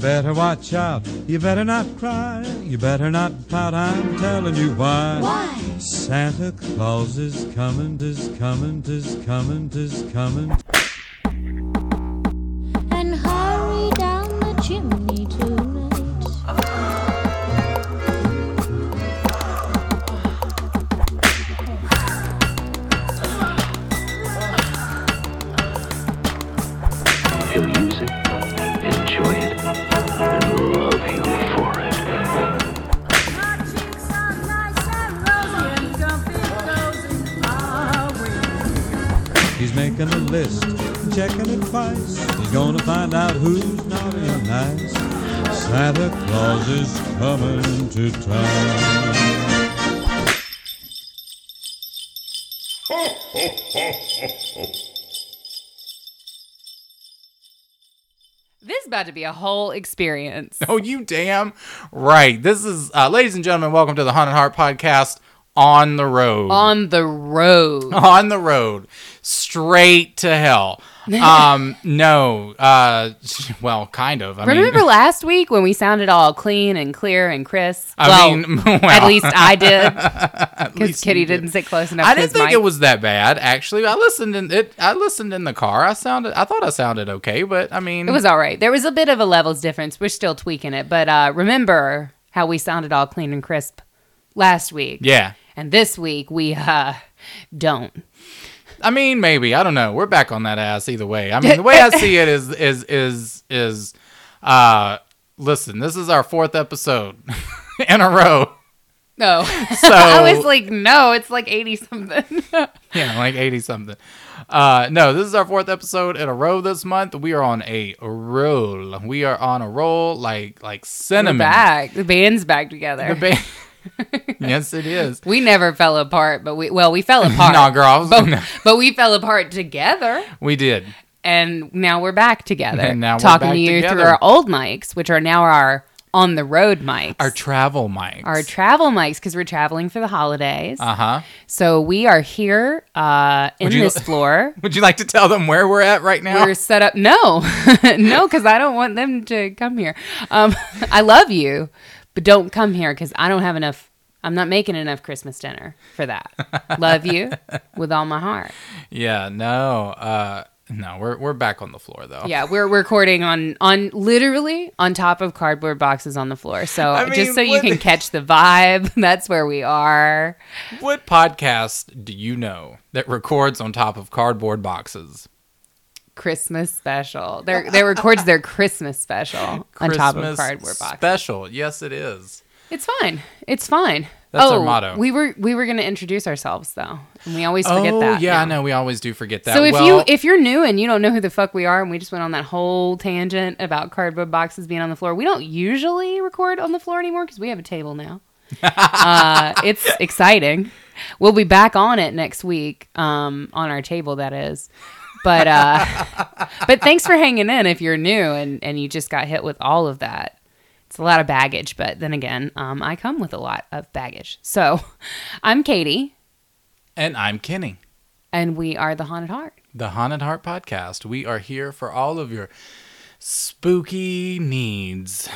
better watch out. You better not cry. You better not pout. I'm telling you why. Why? Santa Claus is coming, is coming, is coming, is coming. We He's making a list, checking it twice. He's gonna find out who's naughty and nice. Santa Claus is coming to town. This is about to be a whole experience. Oh, you damn right. This is, uh, ladies and gentlemen, welcome to the Haunted Heart podcast on the road. On the road. on the road, straight to hell. Um, no, uh, well, kind of. I Remember mean, last week when we sounded all clean and clear and crisp? I well, mean, well, at least I did, because Kitty did. didn't sit close enough. I didn't think mic. it was that bad. Actually, I listened in it. I listened in the car. I sounded. I thought I sounded okay, but I mean, It was all right. There was a bit of a levels difference. We're still tweaking it, but uh, remember how we sounded all clean and crisp last week, yeah. And this week we uh, don't. I mean, maybe I don't know. We're back on that ass either way. I mean, the way I see it is is is is uh listen, this is our fourth episode in a row. No, So I was like, no, it's like eighty something. yeah, like 80 something. Uh no, this is our fourth episode in a row this month. We are on a roll. We are on a roll like like We're cinnamon. back. The band's back together. The ba- yes, it is. we never fell apart, but we well, we fell apart. Nah, girl, I was- but, no. but we fell apart together, We did. and now we're back together. And now we're talking to you through our old mics, which are now our on the road mics. Our travel mics. our travel mics because we're traveling for the holidays. uh huh. So we are here uh, in you- this floor. Would you like to tell them where we're at right now? We're set up. No, no, because I don't want them to come here. Um, I love you, but don't come here because I don't have enough. I'm not making enough Christmas dinner for that. love you with all my heart. Yeah, no, uh, no, we're we're back on the floor though. Yeah, we're recording on on literally on top of cardboard boxes on the floor. So I mean, just so you can catch the vibe, that's where we are. What podcast do you know that records on top of cardboard boxes? Christmas special. They they records their Christmas special on top of Christmas cardboard boxes. Special, yes, it is. It's fine. It's fine. That's oh, our motto. We were we were gonna introduce ourselves though, and we always forget oh, that. yeah. I know. We always do forget that. So if well, you if you're new and you don't know who the fuck we are, and we just went on that whole tangent about cardboard boxes being on the floor, we don't usually record on the floor anymore because we have a table now. uh, it's exciting. We'll be back on it next week, um, on our table that is. But uh, but thanks for hanging in if you're new and and you just got hit with all of that. It's a lot of baggage, but then again, um, I come with a lot of baggage. So I'm Katie, and I'm Kenny, and we are the Haunted Heart. the Haunted Heart Podcast. We are here for all of your spooky needs.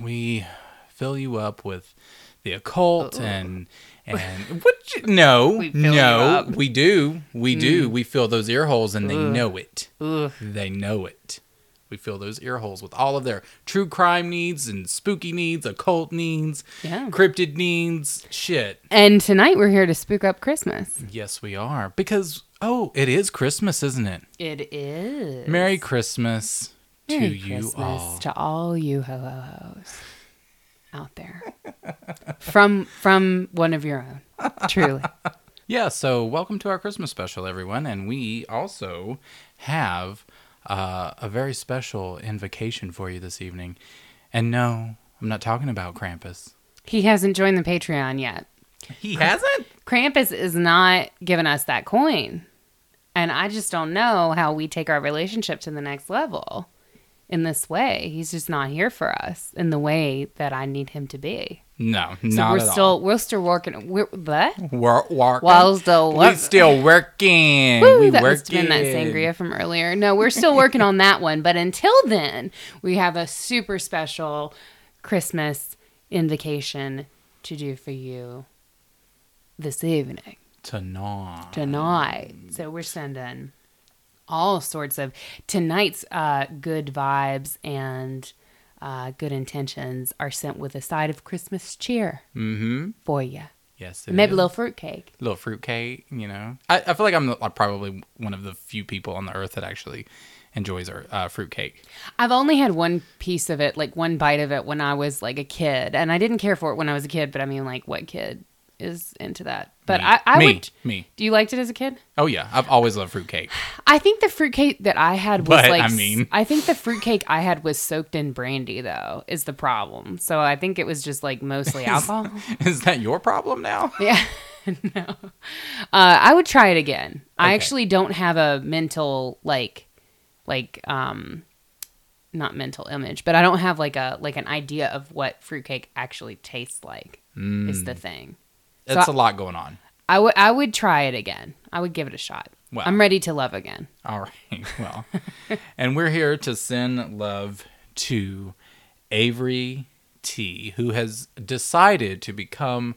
We fill you up with the occult and and what you, no We no. Mm. we do we do we fill those ear holes and they know it Ugh. they know it we fill those ear holes with all of their true crime needs and spooky needs occult needs Yeah. cryptid needs shit And tonight we're here to spook up Christmas. yes we are because oh it is christmas isn't it It is. merry christmas to Merry you all to all you ho ho hos out there. from from one of your own. Truly. Yeah, so welcome to our Christmas special, everyone. And we also have uh, a very special invocation for you this evening. And no, I'm not talking about Krampus. He hasn't joined the Patreon yet. He hasn't? Krampus is not giving us that coin. And I just don't know how we take our relationship to the next level in this way. He's just not here for us in the way that I need him to be. No, So not we're at still all. we're still working. We're what? We're working. While still we work- still working. Woo, we that working. must have been that sangria from earlier. No, we're still working on that one. But until then, we have a super special Christmas invocation to do for you this evening, Tonight. tonight. So we're sending all sorts of tonight's uh, good vibes and uh, good intentions are sent with a side of Christmas cheer Mm-hmm. for you. Yes. it Maybe a little fruitcake. A little fruitcake, you know. I, I feel like I'm the- like probably one of the few people on the earth that actually enjoys our uh, fruitcake. I've only had one piece of it, like one bite of it when I was like a kid, and I didn't care for it when I was a kid. But I mean, like, what kid is into that? But Me. I, I me, would. me. Do you liked it as a kid? Oh yeah, I've always loved fruitcake. I think the fruitcake that I had was But, like. I mean- I think the fruitcake I had was soaked in brandy, though, is the problem. So I think it was just like mostly alcohol. Is that your problem now? yeah. no. Uh, I would try it again. I actually don't have a mental like, like um, not mental image, but I don't have like a like an idea of what fruitcake actually tastes like. Is the thing. So It's I- a lot going on. I would I would try it again. I would give it a shot. Wow. I'm ready to love again. All right. Well, and we're here to send love to Avery T, who has decided to become,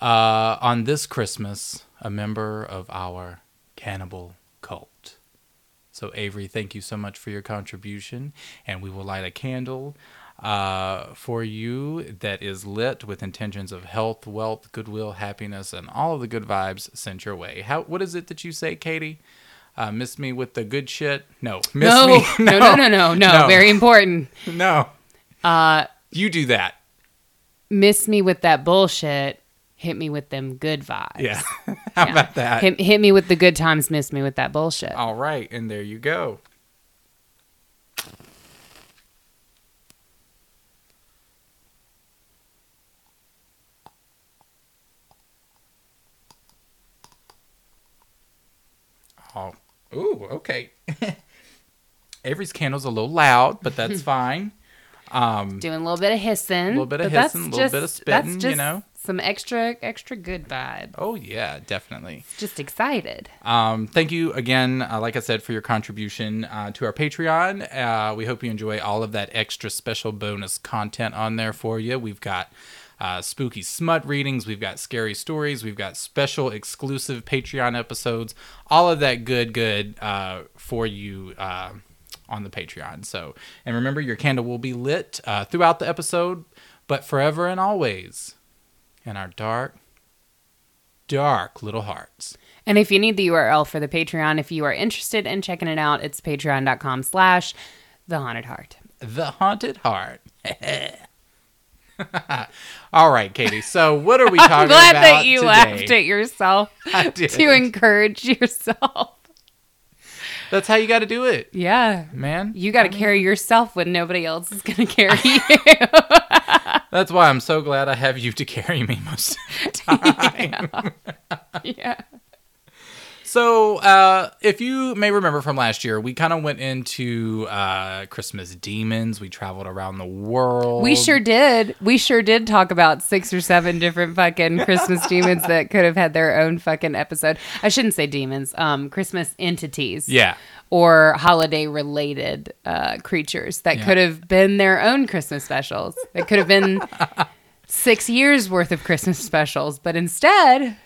uh, on this Christmas, a member of our cannibal cult. So, Avery, thank you so much for your contribution. And we will light a candle uh, for you that is lit with intentions of health, wealth, goodwill, happiness, and all of the good vibes sent your way. How? What is it that you say, Katie? Uh, miss me with the good shit? No. Miss No, me? no, no, no, no, no, No. Very important. No. Uh, You do that. miss me with that bullshit. Hit me with them good vibes. Yeah. How Yeah. about that? Hit, hit me with the good times. Miss me with that bullshit. All right. And there you go. Oh, ooh, okay. Avery's candle's a little loud, but that's fine. Um, Doing a little bit of hissing. A little bit of hissing, little bit of spitting, you know? Some extra, extra good vibe. oh yeah, definitely. Just excited. Um, thank you again, uh, like I said, for your contribution uh, to our Patreon. Uh, we hope you enjoy all of that extra special bonus content on there for you. We've got uh, spooky smut readings, we've got scary stories, we've got special exclusive Patreon episodes, all of that good, good uh, for you. Uh, on the Patreon. So, and remember, your candle will be lit uh, throughout the episode, but forever and always in our dark, dark little hearts. And if you need the URL for the Patreon, if you are interested in checking it out, it's patreon.com slash the haunted heart. The Haunted Heart. All right, Katie. So, what are we talking about? I'm glad about that you today? laughed at yourself to encourage yourself. That's how you got to do it, Yeah. man. You got to carry yourself when nobody else is going to carry you. That's why I'm so glad I have you to carry me most of the time. yeah. So, uh, if you may remember from last year, we kind of went into uh, Christmas demons. We traveled around the world. We sure did. We sure did talk about six or seven different fucking Christmas demons that could have had their own fucking episode. I shouldn't say demons, um, Christmas entities. Yeah. Or holiday related uh, creatures that Yeah. could have been their own Christmas specials. It could have been six years worth of Christmas specials, but instead,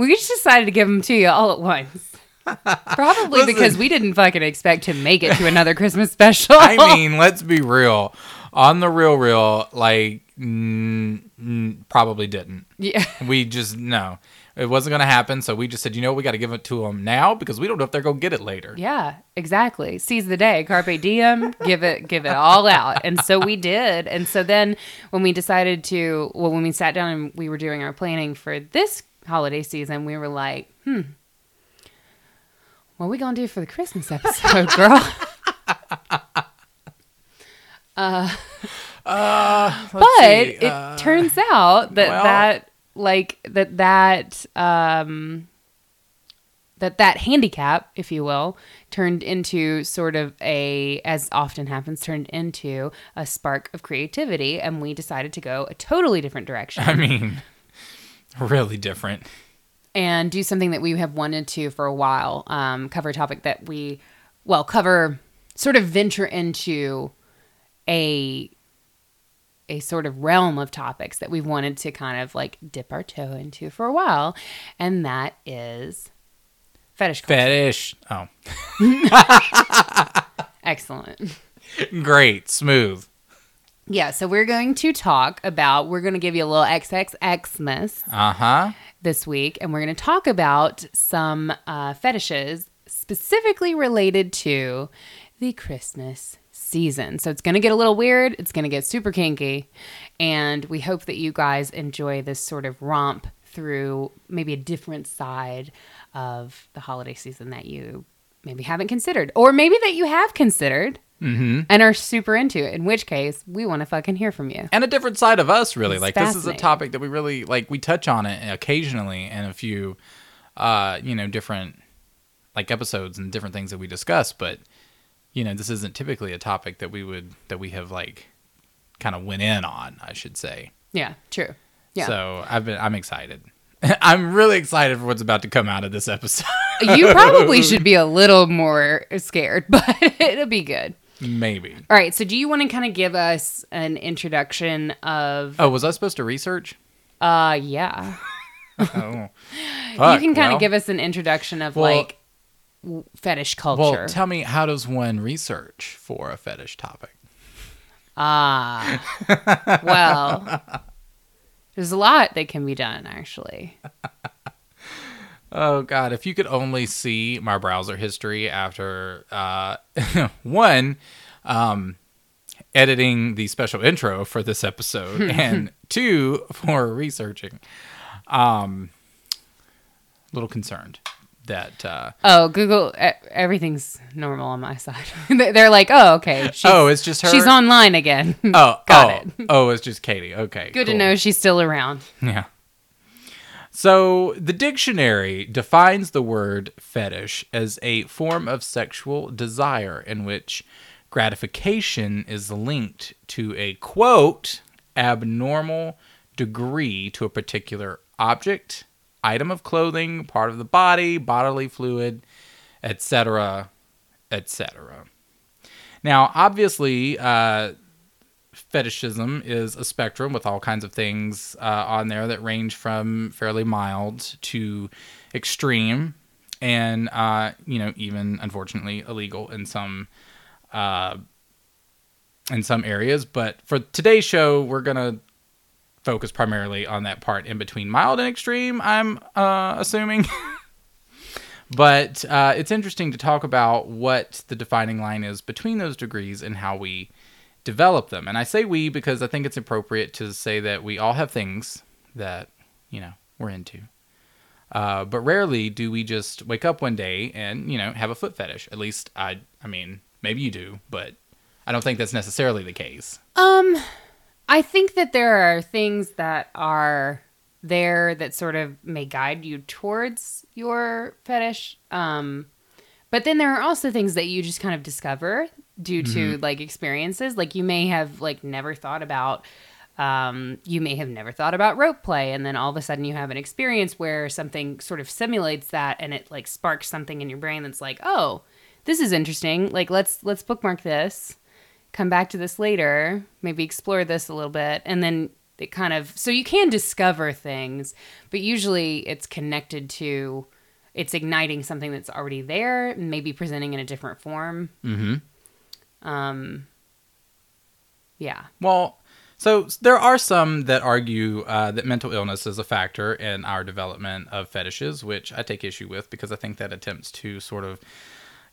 we just decided to give them to you all at once. Probably because we didn't fucking expect to make it to another Christmas special. I mean, let's be real. On the real, real, like, mm, mm, probably didn't. yeah. We just no, it wasn't gonna happen. So we just said, you know, we got to give it to them now because we don't know if they're gonna get it later. Yeah, exactly. Seize the day, carpe diem, give it, give it all out, and so we did. And so then, when we decided to, well, when we sat down and we were doing our planning for this holiday season, we were like, hmm, what are we gonna do for the Christmas episode, girl? Let's but see, it uh, turns out that well- that like that that um that that handicap, if you will, turned into sort of a, as often happens, turned into a spark of creativity, and we decided to go a totally different direction I mean, really different. and do something that we have wanted to for a while. Um, cover a topic that we, well, cover sort of venture into a a sort of realm of topics that we've wanted to kind of like dip our toe into for a while, and that is fetish culture. Fetish. Oh, Excellent. great. Smooth. Yeah, so we're going to talk about, we're going to give you a little XXXmas Uh huh. this week, and we're going to talk about some uh, fetishes specifically related to the Christmas season. So it's going to get a little weird, it's going to get super kinky, and we hope that you guys enjoy this sort of romp through maybe a different side of the holiday season that you maybe haven't considered, or maybe that you have considered. And are super into it. In which case, we want to fucking hear from you. and a different side of us really It's like this is a topic that we really like we touch on it occasionally in a few uh you know different like episodes and different things that we discuss but you know this isn't typically a topic that we would that we have like kind of went in on i should say Yeah, true. Yeah. so i've been i'm excited i'm really excited for what's about to come out of this episode you probably should be a little more scared, but it'll be good. Maybe All right. So, do you want to kind of give us an introduction of? oh was i supposed to research Uh, yeah. oh you can kind well. of give us an introduction of Well- like fetish culture. well tell me how does one research for a fetish topic ah. well, there's a lot that can be done actually. Oh god, if you could only see my browser history after uh one um editing the special intro for this episode and two for researching. Um a little concerned that uh Oh, Google. Everything's normal on my side. They- They're like, oh, okay. Oh, it's just her. she's online again. Oh, Got oh, it. Oh, it's just Katie. Okay. Good to know she's still around. Yeah. So the dictionary defines the word fetish as a form of sexual desire in which gratification is linked to a quote abnormal degree to a particular object, item of clothing, part of the body, bodily fluid, etc., etc. Now, obviously, uh, fetishism is a spectrum with all kinds of things uh, on there that range from fairly mild to extreme and uh, you know even unfortunately illegal in some uh, in some areas. But for today's show we're gonna focus primarily on that part in between mild and extreme i'm uh, assuming. But uh, it's interesting to talk about what the defining line is between those degrees and how we develop them. And I say we because I think it's appropriate to say that we all have things that, you know, we're into. Uh, but rarely do we just wake up one day and, you know, have a foot fetish. At least I I mean, maybe you do, but I don't think that's necessarily the case. Um, I think that there are things that are there that sort of may guide you towards your fetish. Um, but then there are also things that you just kind of discover due to like experiences. Like you may have like never thought about. Um, you may have never thought about rope play, and then all of a sudden you have an experience where something sort of simulates that, and it like sparks something in your brain that's like, oh, this is interesting. Like let's let's bookmark this come back to this later, maybe explore this a little bit, and then it kind of so you can discover things, but usually it's connected to it's igniting something that's already there, maybe presenting in a different form. Mm-hmm. Um, yeah, Well, so there are some that argue uh, that mental illness is a factor in our development of fetishes, which I take issue with because I think that attempts to sort of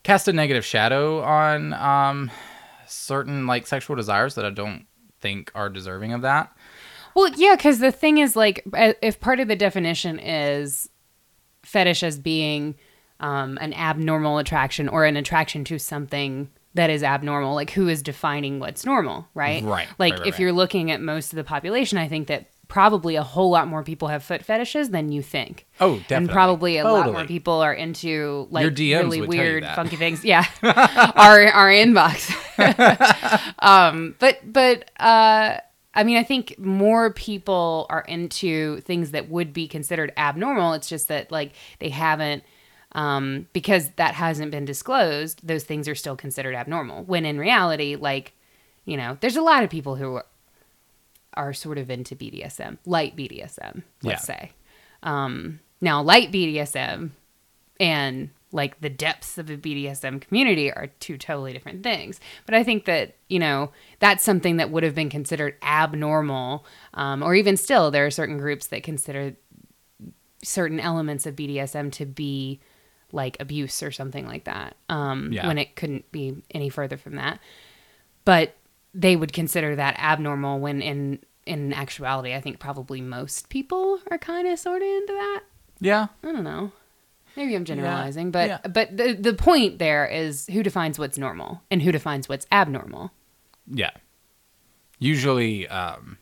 cast a negative shadow on um, certain like sexual desires that I don't think are deserving of that. Well, yeah, because the thing is, like, if part of the definition is fetish as being um, an abnormal attraction or an attraction to something that is abnormal, like, who is defining what's normal, right? Right, Like, right, right, if right. you're looking at most of the population, I think that probably a whole lot more people have foot fetishes than you think. Oh, definitely And probably a lot more people are into like really would tell you weird, funky things. Yeah, our our inbox. um, but but uh, I mean, I think more people are into things that would be considered abnormal. It's just that like they haven't. Um, because that hasn't been disclosed, those things are still considered abnormal. When in reality, like, you know, there's a lot of people who are, are sort of into BDSM, light BDSM, let's Yeah. say. Um, now, light BDSM and like the depths of the BDSM community are two totally different things. But I think that, you know, that's something that would have been considered abnormal. Um, or even still, there are certain groups that consider certain elements of BDSM to be like abuse or something like that. Um, Yeah. when it couldn't be any further from that. But they would consider that abnormal when in in actuality, I think probably most people are kind of sort of into that. Yeah. I don't know. Maybe I'm generalizing, but yeah. but the the point there is who defines what's normal and who defines what's abnormal. Yeah. Usually, um,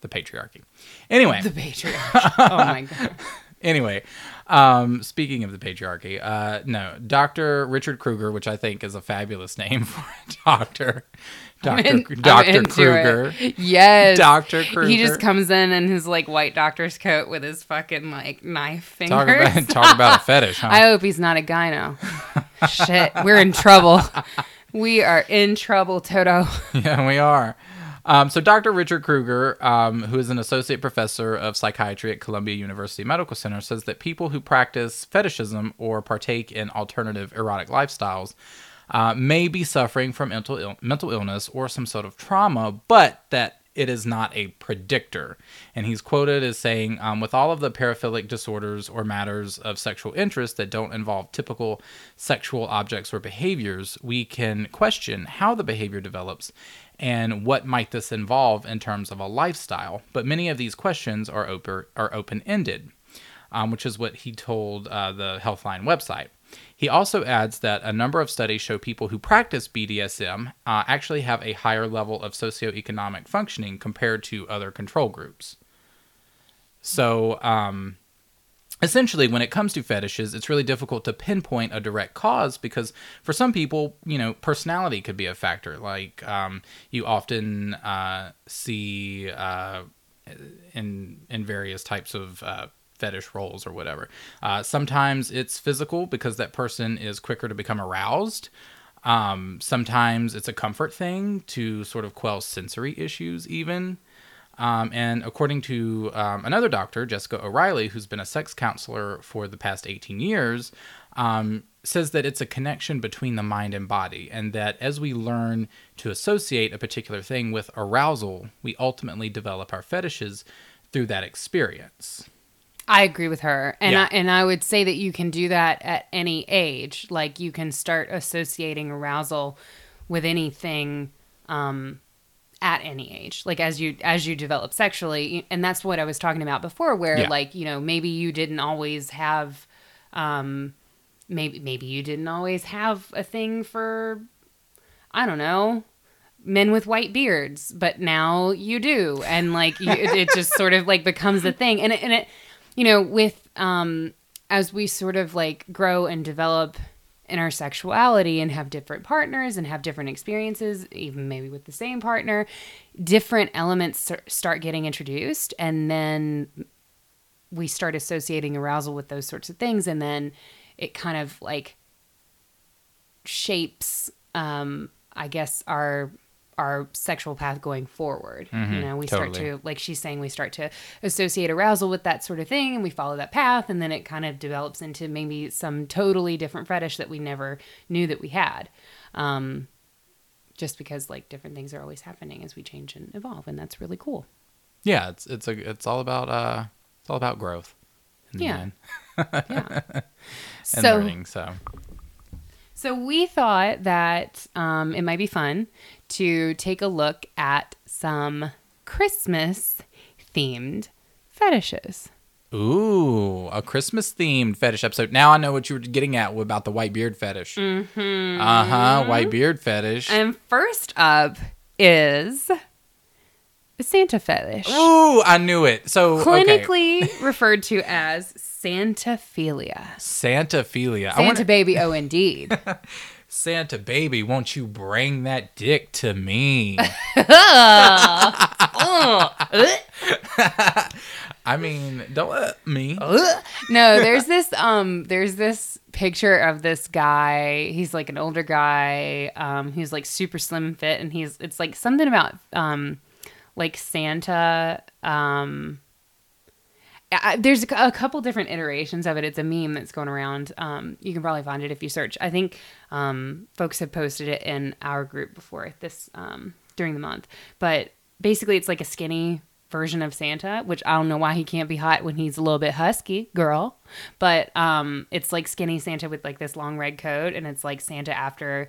the patriarchy. Anyway, The patriarchy. oh my god. anyway, um, speaking of the patriarchy, uh, no, Dr. Richard Krueger, which I think is a fabulous name for a doctor. Dr. in- Dr. Krueger. it. Yes. Dr. Krueger. He just comes in in his like white doctor's coat with his fucking like knife fingers. Talk about, talk about a fetish, huh? I hope he's not a gyno. Shit, we're in trouble. We are in trouble, Toto. yeah, we are. Um, so, Dr. Richard Krueger, um, who is an associate professor of psychiatry at Columbia University Medical Center, says that people who practice fetishism or partake in alternative erotic lifestyles uh, may be suffering from mental, Ill- mental illness or some sort of trauma, but that it is not a predictor. And he's quoted as saying, um, with all of the paraphilic disorders or matters of sexual interest that don't involve typical sexual objects or behaviors, we can question how the behavior develops and what might this involve in terms of a lifestyle. But many of these questions are open are open ended, um, which is what he told uh, the Healthline website. He also adds that a number of studies show people who practice BDSM uh, actually have a higher level of socioeconomic functioning compared to other control groups. So, um, essentially when it comes to fetishes it's really difficult to pinpoint a direct cause because for some people you know personality could be a factor. Like um, you often uh, see uh, in in various types of uh, fetish roles or whatever. Uh, sometimes it's physical because that person is quicker to become aroused. Um, sometimes it's a comfort thing to sort of quell sensory issues even um, and according to um, another doctor, Jessica O'Reilly, who's been a sex counselor for the past 18 years, um, says that it's a connection between the mind and body, and that as we learn to associate a particular thing with arousal, we ultimately develop our fetishes through that experience. I agree with her, and Yeah. I, and I would say that you can do that at any age. Like you can start associating arousal with anything um, at any age. Like as you as you develop sexually, and that's what I was talking about before. Where Yeah. like you know maybe you didn't always have, um, maybe maybe you didn't always have a thing for, I don't know, men with white beards, but now you do, and like you, it, just sort of like becomes a thing, and it, and it, you know, with um, as we sort of like grow and develop in our sexuality and have different partners and have different experiences, even maybe with the same partner, different elements start getting introduced, and then we start associating arousal with those sorts of things, and then it kind of like shapes um i guess our our sexual path going forward you know we start to like she's saying we start to associate arousal with that sort of thing and we follow that path and then it kind of develops into maybe some totally different fetish that we never knew that we had um just because like different things are always happening as we change and evolve and that's really cool Yeah, it's it's a it's all about uh it's all about growth. in Yeah. yeah and so learning. So So we thought that um, it might be fun to take a look at some Christmas themed fetishes. Ooh, a Christmas themed fetish episode. Now I know what you were getting at about the white beard fetish. Mm-hmm. Uh huh. White beard fetish. And first up is Santa fetish. Ooh, I knew it. So okay. Clinically referred to as Santaphilia. Santaphilia. Santa wonder, baby, oh indeed. Santa baby, won't you bring that dick to me? I mean, don't let me. no, there's this um there's this picture of this guy. He's like an older guy. Um he's like super slim fit and he's it's like something about um like Santa um I, there's a, couple different iterations of it. It's a meme that's going around. Um, you can probably find it if you search. I think um, folks have posted it in our group before this um, during the month. But basically, it's like a skinny version of Santa, which I don't know why he can't be hot when he's a little bit husky, girl. But um, it's like skinny Santa with like this long red coat, and it's like Santa after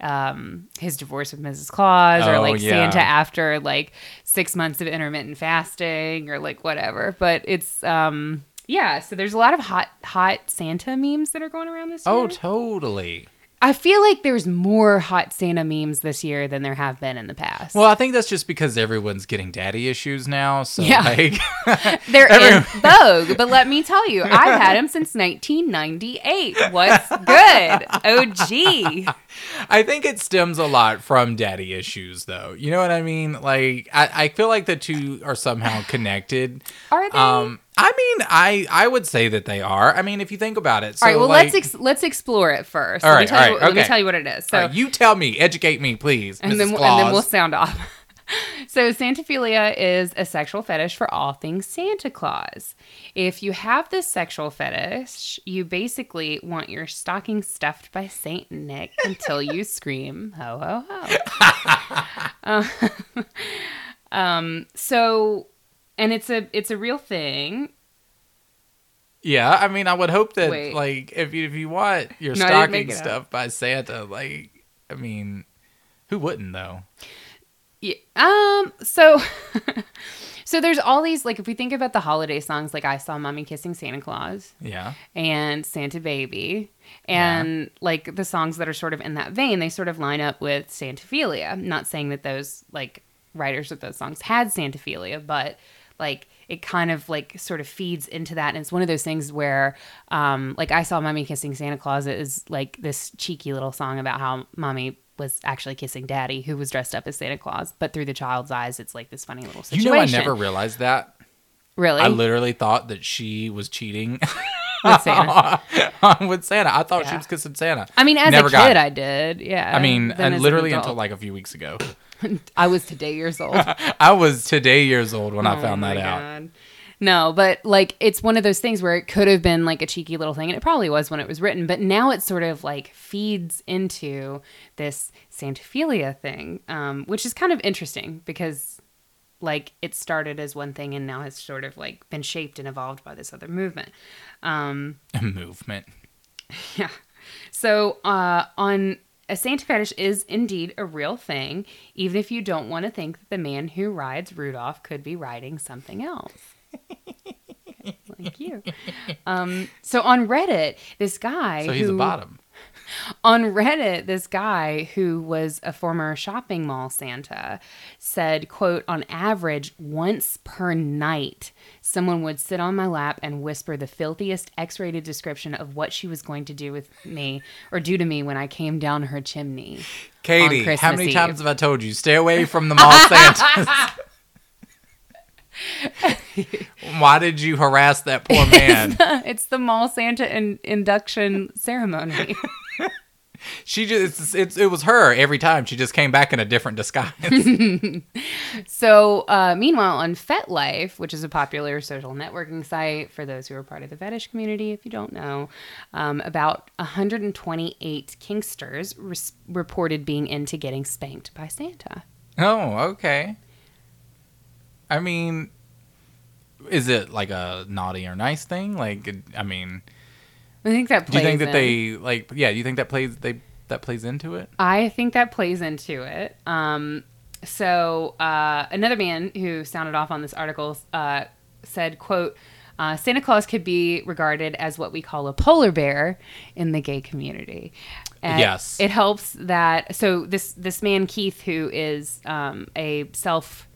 um his divorce with Mrs. Claus or Oh, like yeah. Santa after like six months of intermittent fasting or like whatever. But it's um yeah, so there's a lot of hot hot Santa memes that are going around this year. Oh, totally. I feel like there's more hot Santa memes this year than there have been in the past. Well, I think that's just because everyone's getting daddy issues now. So Yeah. like, They're in vogue, but let me tell you, I've had them since 1998. What's good? OG. I think it stems a lot from daddy issues, though. You know what I mean? Like, I, I feel like the two are somehow connected. Are they? Um, I mean, I I would say that they are. I mean, if you think about it. So, all right, well like, let's ex- let's explore it first. All let, me right, tell you all what, let me tell you what it is. So all right, you tell me, educate me, please, and Mrs. then, and Claus. then we'll sound off. So, Santaphilia is a sexual fetish for all things Santa Claus. If you have this sexual fetish, you basically want your stocking stuffed by Saint Nick until you scream ho ho ho. Uh, um, so, and it's a it's a real thing. Yeah, I mean, I would hope that Wait. like if you if you want your No, I didn't make stocking it up. stuff by Santa, like I mean, who wouldn't though? Yeah. Um. So, so there's all these like if we think about the holiday songs, like I saw Mommy kissing Santa Claus. Yeah. and Santa Baby. And like the songs that are sort of in that vein, they sort of line up with Santaphilia. I'm not saying that those like writers of those songs had Santaphilia, but like it kind of like sort of feeds into that. And it's one of those things where um like I saw Mommy Kissing Santa Claus is like this cheeky little song about how mommy was actually kissing daddy who was dressed up as Santa Claus, but through the child's eyes it's like this funny little situation You know, I never realized that. really I literally thought that she was cheating with Santa. with Santa. I thought she was kissing Santa. I mean, as Never a kid. I did. Yeah. I mean, and as an literally until like a few weeks ago. I was today years old. I was today years old when I Oh found that out. God. No, but like it's one of those things where it could have been like a cheeky little thing, and it probably was when it was written, but now it sort of like feeds into this Santaphilia thing, um, which is kind of interesting because like it started as one thing and now has sort of like been shaped and evolved by this other movement. Um, Movement. yeah. So uh, on a Santa fetish is indeed a real thing, even if you don't want to think that the man who rides Rudolph could be riding something else. like you. Um, so on Reddit, this guy So he's who, a bottom. on Reddit, this guy who was a former shopping mall Santa said, quote, on average, once per night, someone would sit on my lap and whisper the filthiest X-rated description of what she was going to do with me or do to me when I came down her chimney. Katie, how many Eve. times have I told you stay away from the mall Santas? Why did you harass that poor man? it's the mall Santa in- induction ceremony. she just it's, it's, it was her every time. She just came back in a different disguise. So, uh, meanwhile, on FetLife, which is a popular social networking site for those who are part of the fetish community, if you don't know, um, about 128 kinksters res- reported being into getting spanked by Santa. oh, okay. I mean, is it like a naughty or nice thing? Like, I mean, I think that do you think that in. they like? Yeah, do you think that plays they that plays into it? I think that plays into it. Um, so uh, another man who sounded off on this article uh, said, "quote." Uh, Santa Claus could be regarded as what we call a polar bear in the gay community. And Yes. it helps that. So this this man Keith, who is um, a self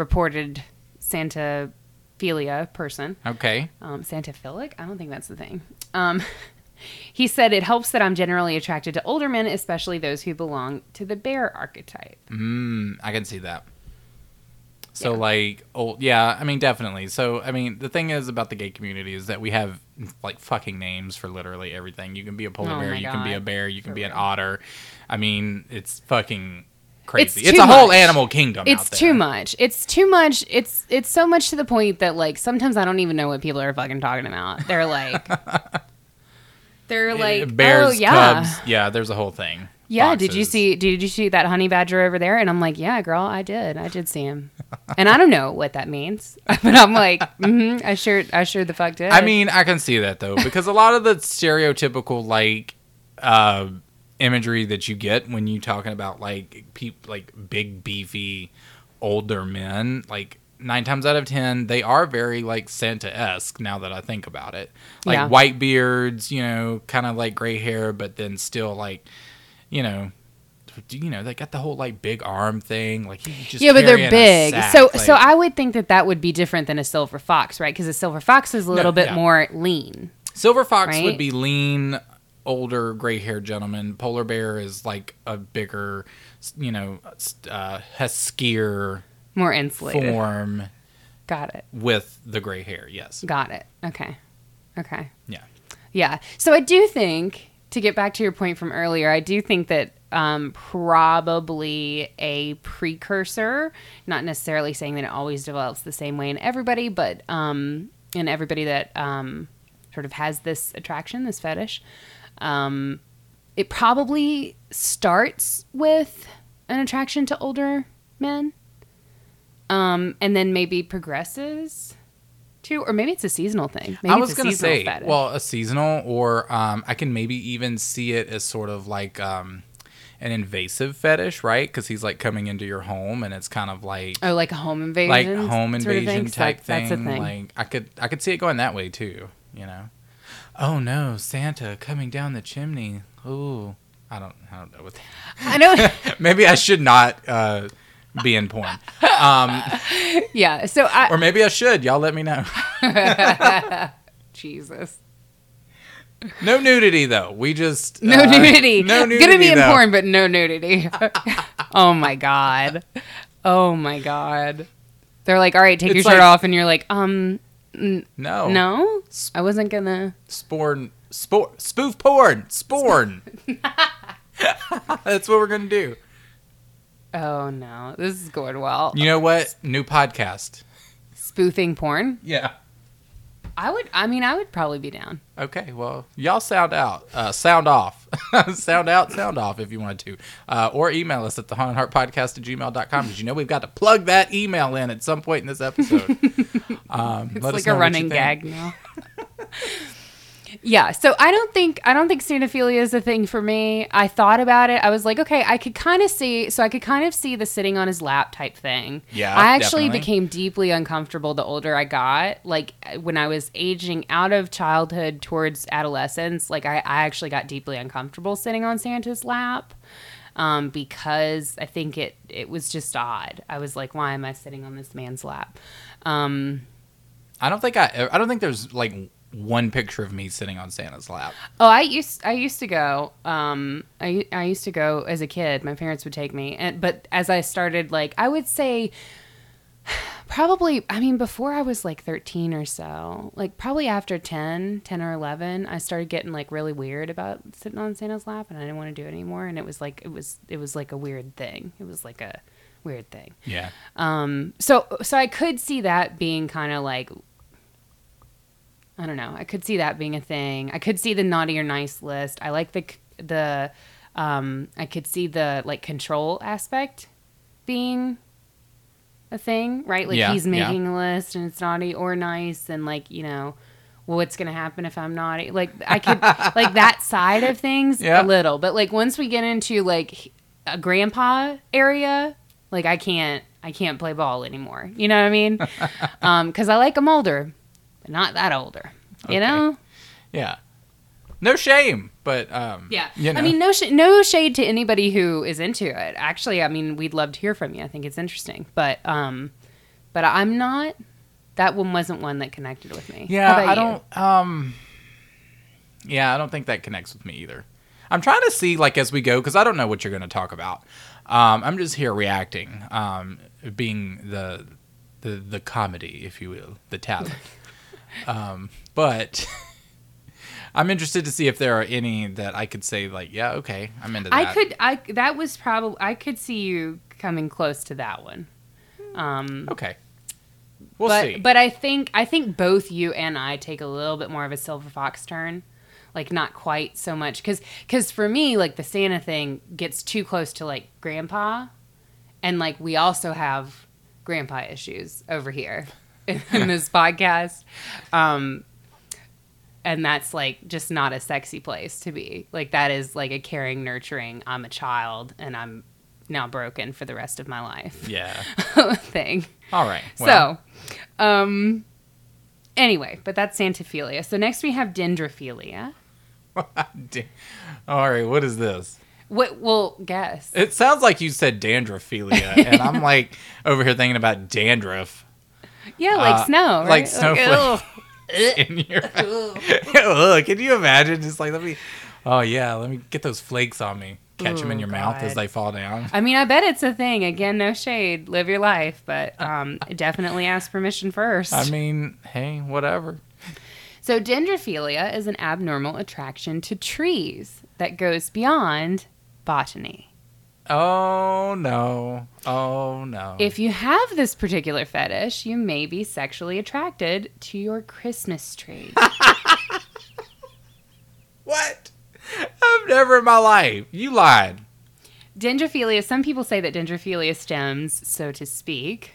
reported Santa Philia person, Okay. um, Santa Philic. I don't think that's the thing. Um, he said it helps that I'm generally attracted to older men, especially those who belong to the bear archetype. Mm, I can see that. So Yeah. like, oh yeah, I mean definitely. So I mean, the thing is about the gay community is that we have like fucking names for literally everything. You can be a polar Oh bear, you can be a bear, you can For be an otter. I mean, it's fucking crazy. It's It's, a whole animal kingdom. It's out there. too much. It's too much. It's it's so much to the point that like sometimes I don't even know what people are fucking talking about. They're like, they're like, bears, oh yeah, cubs. Yeah, there's a whole thing. yeah. Did you see? Did you see that honey badger over there? And I'm like, yeah, girl, I did. I did see him. and I don't know what that means, but I'm like, mm-hmm, I sure, I sure the fuck did. I mean, I can see that though because a lot of the stereotypical like uh, imagery that you get when you're talking about like peop like big beefy older men, like nine times out of ten, they are very like Santa esque. Now that I think about it, like Yeah. white beards, you know, kind of like gray hair, but then still like, you know. You know, they got the whole like big arm thing. Like just yeah, but they're big. sack, so, like- so I would think that that would be different than a silver fox, right? Because a silver fox is a little bit yeah. more lean. Silver fox Right? would be lean, older, gray-haired gentleman. Polar bear is like a bigger, you know, uh, huskier More insulated. form Got it. with the gray hair. Yes. Got it. Okay. Okay. Yeah. Yeah. So I do think, to get back to your point from earlier, I do think that um, probably a precursor, not necessarily saying that it always develops the same way in everybody, but um, in everybody that um, sort of has this attraction, this fetish, um, it probably starts with an attraction to older men. Um, and then maybe progresses to, or maybe it's a seasonal thing. Maybe I was gonna say, fetish. well, a seasonal, or um, I can maybe even see it as sort of like um, an invasive fetish, right? Because he's like coming into your home, and it's kind of like Oh, like a home invasion, like home sort of invasion type thing. Thing. Like I could I could see it going that way too. You know. Oh no, Santa coming down the chimney. Ooh, I don't I don't know what. I know. maybe I should not uh, be in porn, um, yeah. So I, or maybe I should. Y'all let me know. Jesus, No nudity though. We just no uh, nudity. No nudity. Gonna be in porn, but no nudity. oh my god. Oh my god. They're like, all right, take It's your shirt off, and you're like, um, No. no, I wasn't gonna. Sporn. Spor- spoof porn. Sporn. That's what we're gonna do. Oh no, this is going well. You know what? New podcast. Spoofing porn. Yeah. I would. I mean, I would probably be down. Okay, well, y'all sound out, uh, sound off, sound out, sound off if you want to, uh, or email us at the haunted heart podcast at gmail.com because you know we've got to plug that email in at some point in this episode. Um, It's like a running gag now. yeah, so I don't think I don't think Santaphilia is a thing for me. I thought about it. I was like, okay, I could kind of see, so I could kind of see the sitting on his lap type thing. Yeah, I actually definitely. became deeply uncomfortable the older I got. Like when I was aging out of childhood towards adolescence, like I, I actually got deeply uncomfortable sitting on Santa's lap. Um, because I think it it was just odd. I was like, why am I sitting on this man's lap? Um, I don't think I, I don't think there's like one picture of me sitting on Santa's lap. Oh, I used I used to go. Um, I I used to go as a kid. My parents would take me, and but as I started, like I would say, probably. I mean, before I was like thirteen or so, like probably after 10, 10 or eleven, I started getting like really weird about sitting on Santa's lap, and I didn't want to do it anymore. And it was like it was it was like a weird thing. It was like a weird thing. Yeah. Um, so so I could see that being kind of like I don't know. I could see that being a thing. I could see the naughty or nice list. I like the the um I could see the like control aspect being a thing, right? Like Yeah, he's yeah. making a list and it's naughty or nice and like, you know, what's going to happen if I'm naughty? Like I could like that side of things Yeah. a little, but like once we get into like a grandpa area, like I can't I can't play ball anymore. You know what I mean? um cuz I like them older, but not that older. You Okay. know? Yeah. No shame, but um, Yeah. You know. I mean, no, sh- no shade to anybody who is into it. Actually, I mean, we'd love to hear from you. I think it's interesting. But um, but I'm not. That one wasn't one that connected with me. Yeah, I don't. Um, yeah, I don't think that connects with me either. I'm trying to see like as we go because I don't know what you're going to talk about. Um, I'm just here reacting, um, being the the the comedy, if you will, the talent. um, but I'm interested to see if there are any that I could say like, yeah, okay, I'm into that. I could. I that was probably. I could see you coming close to that one. Um, Okay, we'll but see. but I think I think both you and I take a little bit more of a silver fox turn. Like not quite so much because because for me like the Santa thing gets too close to like grandpa, and like we also have grandpa issues over here in this podcast, um, and that's like just not a sexy place to be. Like that is like a caring, nurturing. I'm a child and I'm now broken for the rest of my life yeah. thing. All right. Well, So, um, anyway, but that's Santaphilia. So next we have Dendrophilia. all right. What is this? What? Well, guess. It sounds like you said dandrophilia, and I'm like over here thinking about dandruff Yeah, like uh, snow, right? like snowflake. ugh. in your Ugh, Can you imagine? Just like let me. Oh yeah, let me get those flakes on me. Catch them in your mouth as they fall down. I mean, I bet it's a thing. Again, no shade. Live your life, but um, definitely ask permission first. I mean, hey, whatever. So, dendrophilia is an abnormal attraction to trees that goes beyond botany. Oh no. Oh no. If you have this particular fetish, you may be sexually attracted to your Christmas tree. what? I've never in my life. You lied. dendrophilia, some people say that dendrophilia stems, so to speak,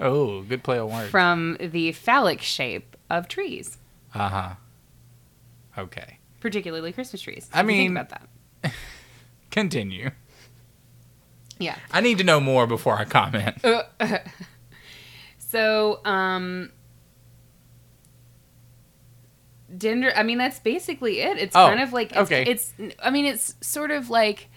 Oh, good play on words. from the phallic shape of trees, Uh huh. Okay. particularly Christmas trees. I you think mean- about that. Continue. Yeah. I need to know more before I comment. So, um, Dendro, I mean, that's basically it. It's Oh, kind of like, it's, okay. it's, I mean, it's sort of like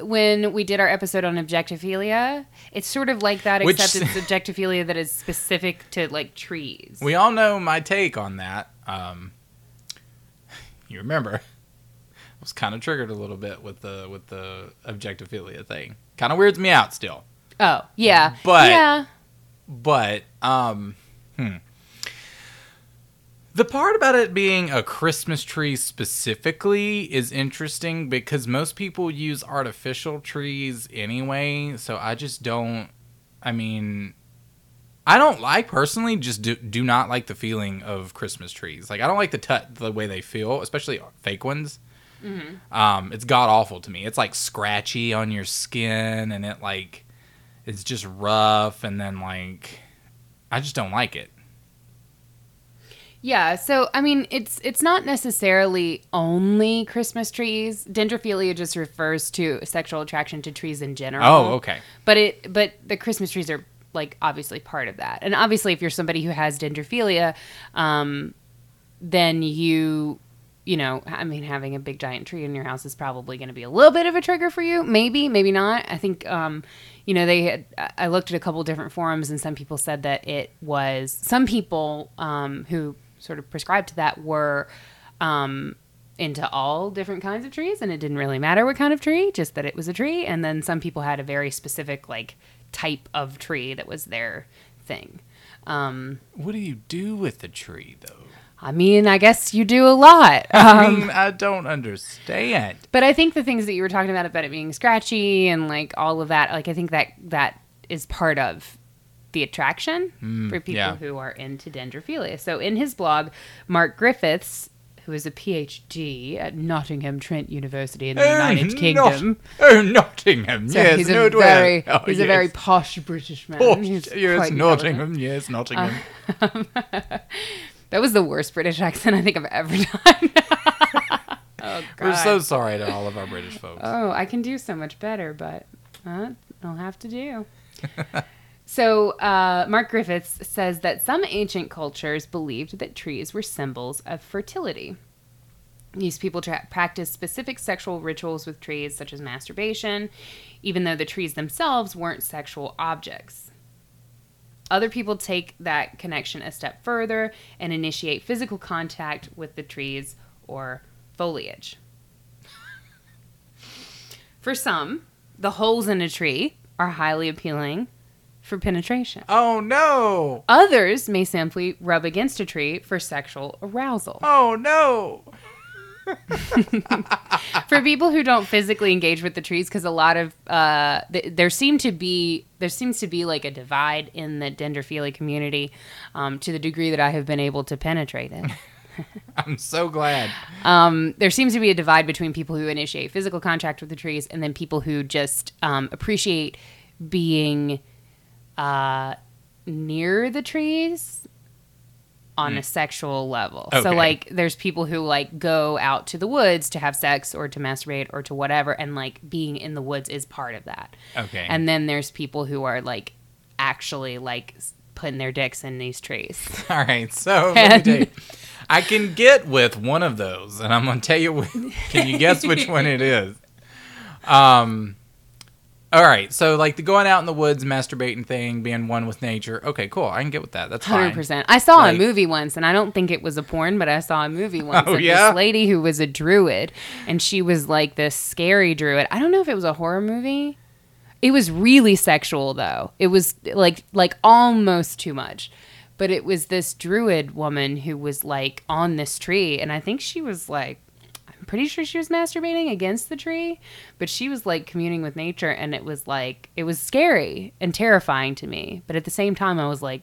when we did our episode on objectophilia. It's sort of like that, Which- except it's objectophilia that is specific to like trees. We all know my take on that. Um, you remember, was kind of triggered a little bit with the with the objectophilia thing. Kind of weirds me out still. oh, yeah. But- yeah. But um, hmm. The part about it being a Christmas tree specifically is interesting because most people use artificial trees anyway. So I just don't. I mean, I don't like personally. Just do, do not like the feeling of Christmas trees. Like I don't like the t- the way they feel, especially fake ones. Um, it's god awful to me. It's like scratchy on your skin, and it like it's just rough, and then like I just don't like it. Yeah, so I mean, it's it's not necessarily only Christmas trees. Dendrophilia just refers to sexual attraction to trees in general. Oh, okay. But it but the Christmas trees are like obviously part of that. And obviously, if you're somebody who has dendrophilia, um, then you you know, I mean, having a big giant tree in your house is probably going to be a little bit of a trigger for you. Maybe, maybe not. I think, um, you know, they had, I looked at a couple different forums and some people said that it was, some people um, who sort of prescribed to that were um, into all different kinds of trees and it didn't really matter what kind of tree, just that it was a tree. And then some people had a very specific, like, type of tree that was their thing. Um, What do you do with the tree though? I mean, I guess you do a lot. I Um, mean, I don't understand. But I think the things that you were talking about about it being scratchy and like all of that, like I think that that is part of the attraction mm, for people yeah. who are into dendrophilia. So in his blog, Mark Griffiths, who is a PhD at Nottingham Trent University in the eh, United Not- Kingdom, oh, Nottingham. so yes, he's no very Oh, he's a very posh British man. Posh, He's yes. Nottingham. Yes, Nottingham. Uh, um, That was the worst British accent I think I've ever done. oh God. We're so sorry to all of our British folks. Oh, I can do so much better, but uh, I'll have to do. so, uh, Mark Griffiths says that some ancient cultures believed that trees were symbols of fertility. These people tra- practiced specific sexual rituals with trees, such as masturbation, even though the trees themselves weren't sexual objects. Other people take that connection a step further and initiate physical contact with the trees or foliage. For some, the holes in a tree are highly appealing for penetration. Oh no! Others may simply rub against a tree for sexual arousal. Oh no! for people who don't physically engage with the trees because a lot of uh, th- there seem to be there seems to be like a divide in the dendrophilia community um, to the degree that i have been able to penetrate it I'm so glad. um, there seems to be a divide between people who initiate physical contact with the trees and then people who just um, appreciate being uh, near the trees on a sexual level. So like there's people who like go out to the woods to have sex or to masturbate or to whatever and like being in the woods is part of that. Okay. And then there's people who are like actually like putting their dicks in these trees. All right, so me I can get with one of those, and I'm gonna tell you. Can you guess which one it is? Um. All right, so like the going out in the woods, masturbating thing, being one with nature. Okay, cool. I can get with that. That's fine. Hundred percent. I saw Like- a movie once, and I don't think it was a porn, but I saw a movie once. Oh, yeah? This lady who was a druid, and she was like this scary druid. I don't know if it was a horror movie. It was really sexual though. It was like like almost too much. But it was this druid woman who was like on this tree, and I think she was like I'm pretty sure she was masturbating against the tree, but she was like communing with nature and it was like it was scary and terrifying to me. But at the same time I was like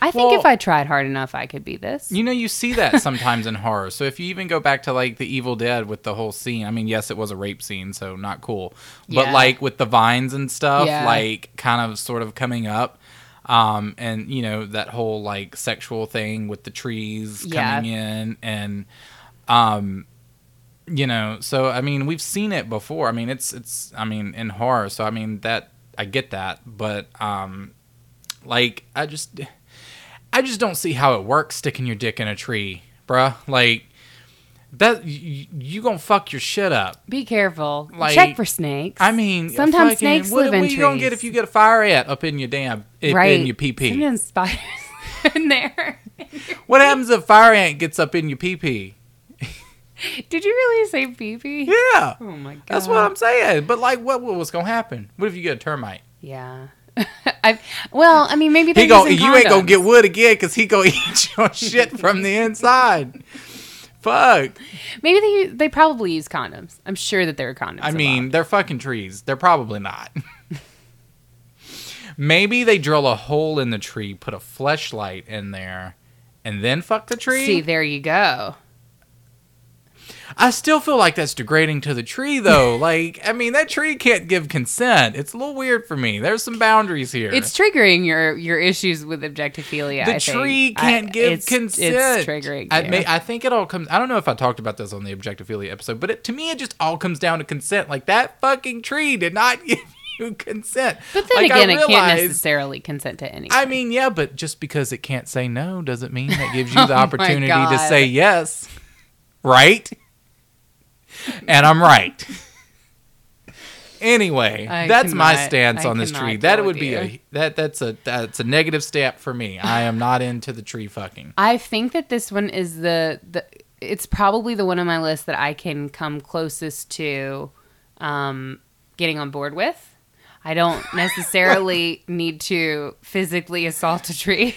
I think Well- if I tried hard enough I could be this. You know, you see that sometimes in horror. So if you even go back to like the Evil Dead with the whole scene, I mean, yes, it was a rape scene, so not cool. But Yeah. like with the vines and stuff, Yeah. like kind of sort of coming up. Um, and you know, that whole like sexual thing with the trees Yeah. coming in and um you know, so I mean, we've seen it before. I mean, it's it's I mean, in horror, so I mean that I get that, but um like I just I just don't see how it works sticking your dick in a tree, bruh. Like that you, you gonna fuck your shit up. Be careful. Like, Check for snakes. I mean, sometimes fucking- snakes what, live what in are you gonna get if you get a fire ant up in your damn up right. in your pee pee? Sometimes spiders in there. What happens if fire ant gets up in your pee pee? Did you really say pee pee? Yeah, Oh my god. that's what I'm saying. But like, what what was gonna happen? What if you get a termite? Yeah. I well, I mean, maybe He go, you ain't gonna get wood again because he gonna eat your shit from the inside. Fuck. Maybe they they probably use condoms. I'm sure that there are condoms. I mean, involved. they're fucking trees. They're probably not. Maybe they drill a hole in the tree, put a fleshlight in there, and then fuck the tree. see, there you go. I still feel like that's degrading to the tree, though. like, I mean, that tree can't give consent. It's a little weird for me. There's some boundaries here. It's triggering your your issues with objectophilia. the I tree think. can't I- give it's, consent. It's triggering. I, may, I think it all comes. I don't know if I talked about this on the objectophilia episode, but it, to me, it just all comes down to consent. Like that fucking tree did not give you consent. but then Like, again, it can't necessarily consent to anything. I mean, yeah, but just because it can't say no doesn't mean that gives you the Oh opportunity to say yes. Right? And I'm right. Anyway, I that's my stance I on this tree. That would be you. a that that's a that's a negative step for me. I am not into the tree fucking. I think that this one is the the. It's probably the one on my list that I can come closest to um, getting on board with. I don't necessarily need to physically assault a tree,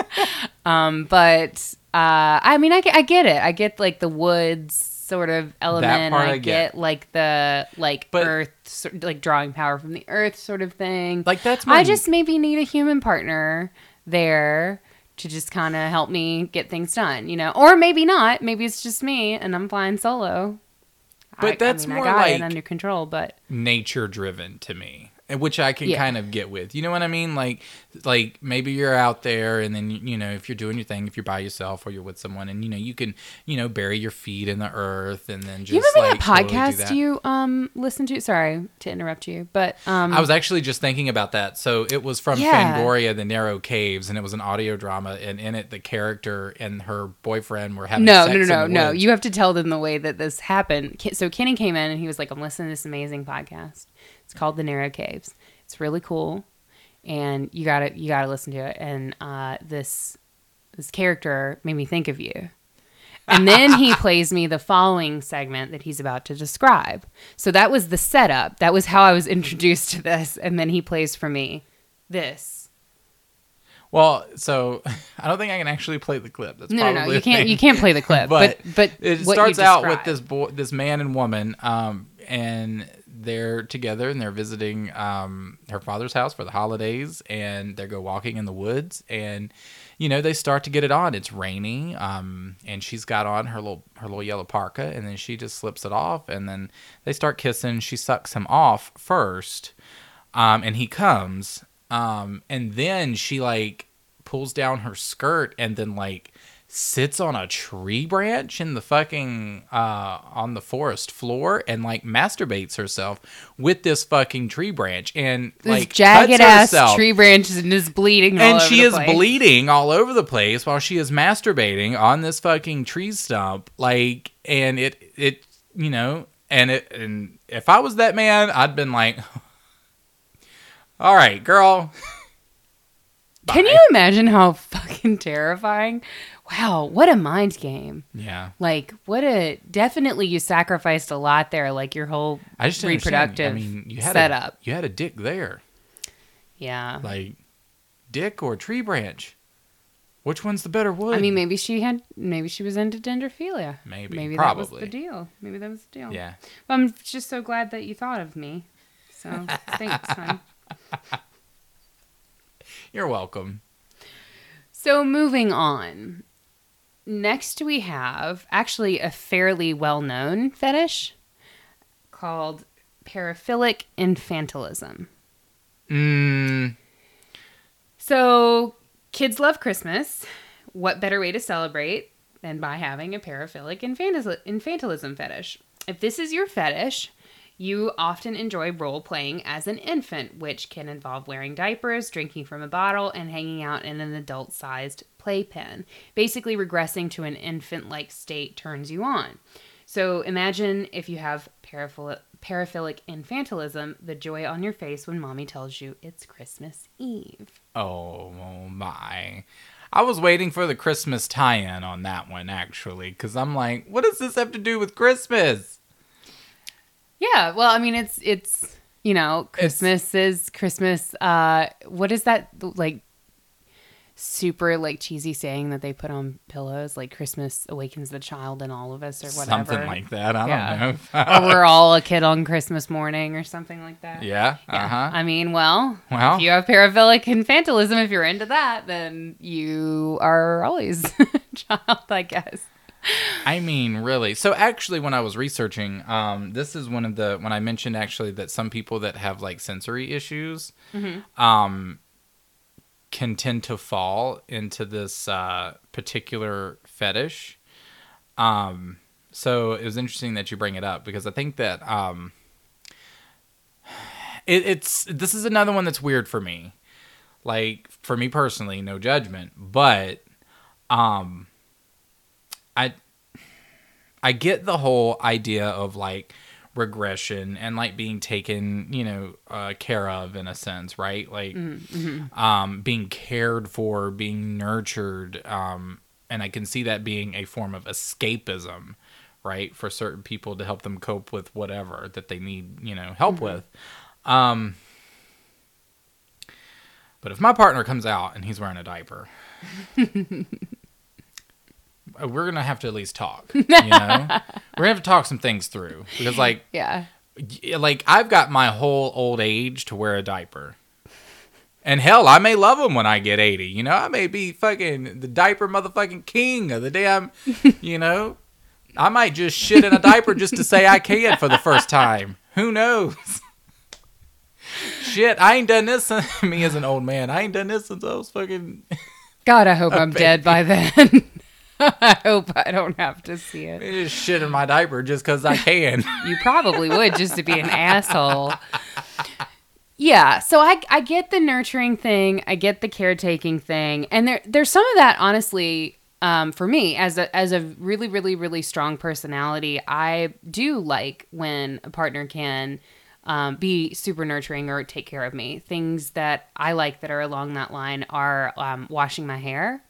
um, but uh, I mean, I, I get it. I get like the woods sort of element. I, I get. get. like the like But- earth, sort- like drawing power from the earth, sort of thing. Like that's My... I just maybe need a human partner there to just kind of help me get things done, you know, or maybe not. Maybe it's just me and I'm flying solo. But I- that's I mean, more I got it like- under control. But nature driven to me which i can Yeah. kind of get with you know what i mean like like maybe you're out there and then you know if you're doing your thing if you're by yourself or you're with someone and you know you can you know bury your feet in the earth and then just you remember like that totally podcast that. you um listened to? Sorry to interrupt you, but um, I was actually just thinking about that. So it was from Yeah. Fangoria, The Narrow Caves, and it was an audio drama. And in it, the character and her boyfriend were having no, sex no, no, no, no. You have to tell them the way that this happened. So Kenny came in and he was like, "I'm listening to this amazing podcast. It's called The Narrow Caves. It's really cool, and you gotta you gotta listen to it. And uh, this this character made me think of you. And then he plays me the following segment that he's about to describe. So that was the setup. That was how I was introduced to this. And then he plays for me this. Well, so I don't think I can actually play the clip. That's No, no, probably no. You can't. thing. You can't play the clip. but but it starts out with this boy, this man and woman, um, and they're together and they're visiting um, her father's house for the holidays, and they go walking in the woods, and you know they start to get it on. It's rainy, um, and she's got on her little her little yellow parka, and then she just slips it off, and then they start kissing. She sucks him off first, um, and he comes, um, and then she like pulls down her skirt and then like sits on a tree branch in the fucking uh on the forest floor and like masturbates herself with this fucking tree branch and this like jagged cuts ass herself. tree branches and is bleeding. all and she is place. bleeding all over the place while she is masturbating on this fucking tree stump like and it it you know and it and if i was that man i'd been like all right girl Can you imagine how fucking terrifying? Wow, what a mind game. yeah Like, what a definitely you sacrificed a lot there, like your whole i just reproductive i mean you had setup. a, you had a dick there yeah. like dick or tree branch which one's the better wood I mean, maybe she had, maybe she was into dendrophilia. Maybe, maybe that was probably. the deal. Maybe that was the deal. yeah But I'm just so glad that you thought of me. So thanks, hon. you're welcome So moving on. Next we have actually a fairly well-known fetish called paraphilic infantilism. mm, So kids love Christmas. What better way to celebrate than by having a paraphilic infantil- infantilism fetish? If this is your fetish, you often enjoy role playing as an infant, which can involve wearing diapers, drinking from a bottle, and hanging out in an adult sized playpen. Basically, regressing to an infant like state turns you on. So imagine if you have paraphilic, infantilism, the joy on your face when mommy tells you it's Christmas Eve. Oh my. I was waiting for the Christmas tie in on that one, actually, because I'm like, what does this have to do with Christmas? Yeah, well, I mean, it's it's you know, Christmas is Christmas. Uh, what is that like? Super like cheesy saying that they put on pillows, like Christmas awakens the child in all of us, or whatever. Something like that. I Yeah. don't know. or we're all a kid on Christmas morning, or something like that. yeah. Yeah. Uh huh. I mean, well, Well. if you have paraphilic infantilism, if you're into that, then you are always a child, I guess. I mean, really. So actually, when I was researching, um, this is one of the when I mentioned actually that some people that have like sensory issues, um, can tend to fall into this uh, particular fetish. Um, so it was interesting that you bring it up because I think that um, it, it's this is another one that's weird for me. Like for me personally, no judgment, but um, I I get the whole idea of like regression and like being taken, you know, uh, care of in a sense, right? Like um, being cared for, being nurtured, um, and I can see that being a form of escapism, right, for certain people to help them cope with whatever that they need, you know, help with. Um, but if my partner comes out and he's wearing a diaper, we're gonna have to at least talk. You know, we're gonna have to talk some things through because, like, Yeah. like I've got my whole old age to wear a diaper. And hell, I may love them when I get 80. You know, I may be fucking the diaper motherfucking king of the damn, you know. I might just shit in a diaper just to say I can for the first time. Who knows? Shit, I ain't done this. since- Me as an old man, I ain't done this since I was fucking. God, I hope I'm dead by then. I hope I don't have to see it. just shit in my diaper just because I can. You probably would just to be an asshole. Yeah, so I I get the nurturing thing, I get the caretaking thing, and there there's some of that honestly um, for me as a as a really really really strong personality. I do like when a partner can um, be super nurturing or take care of me. Things that I like that are along that line are um, washing my hair.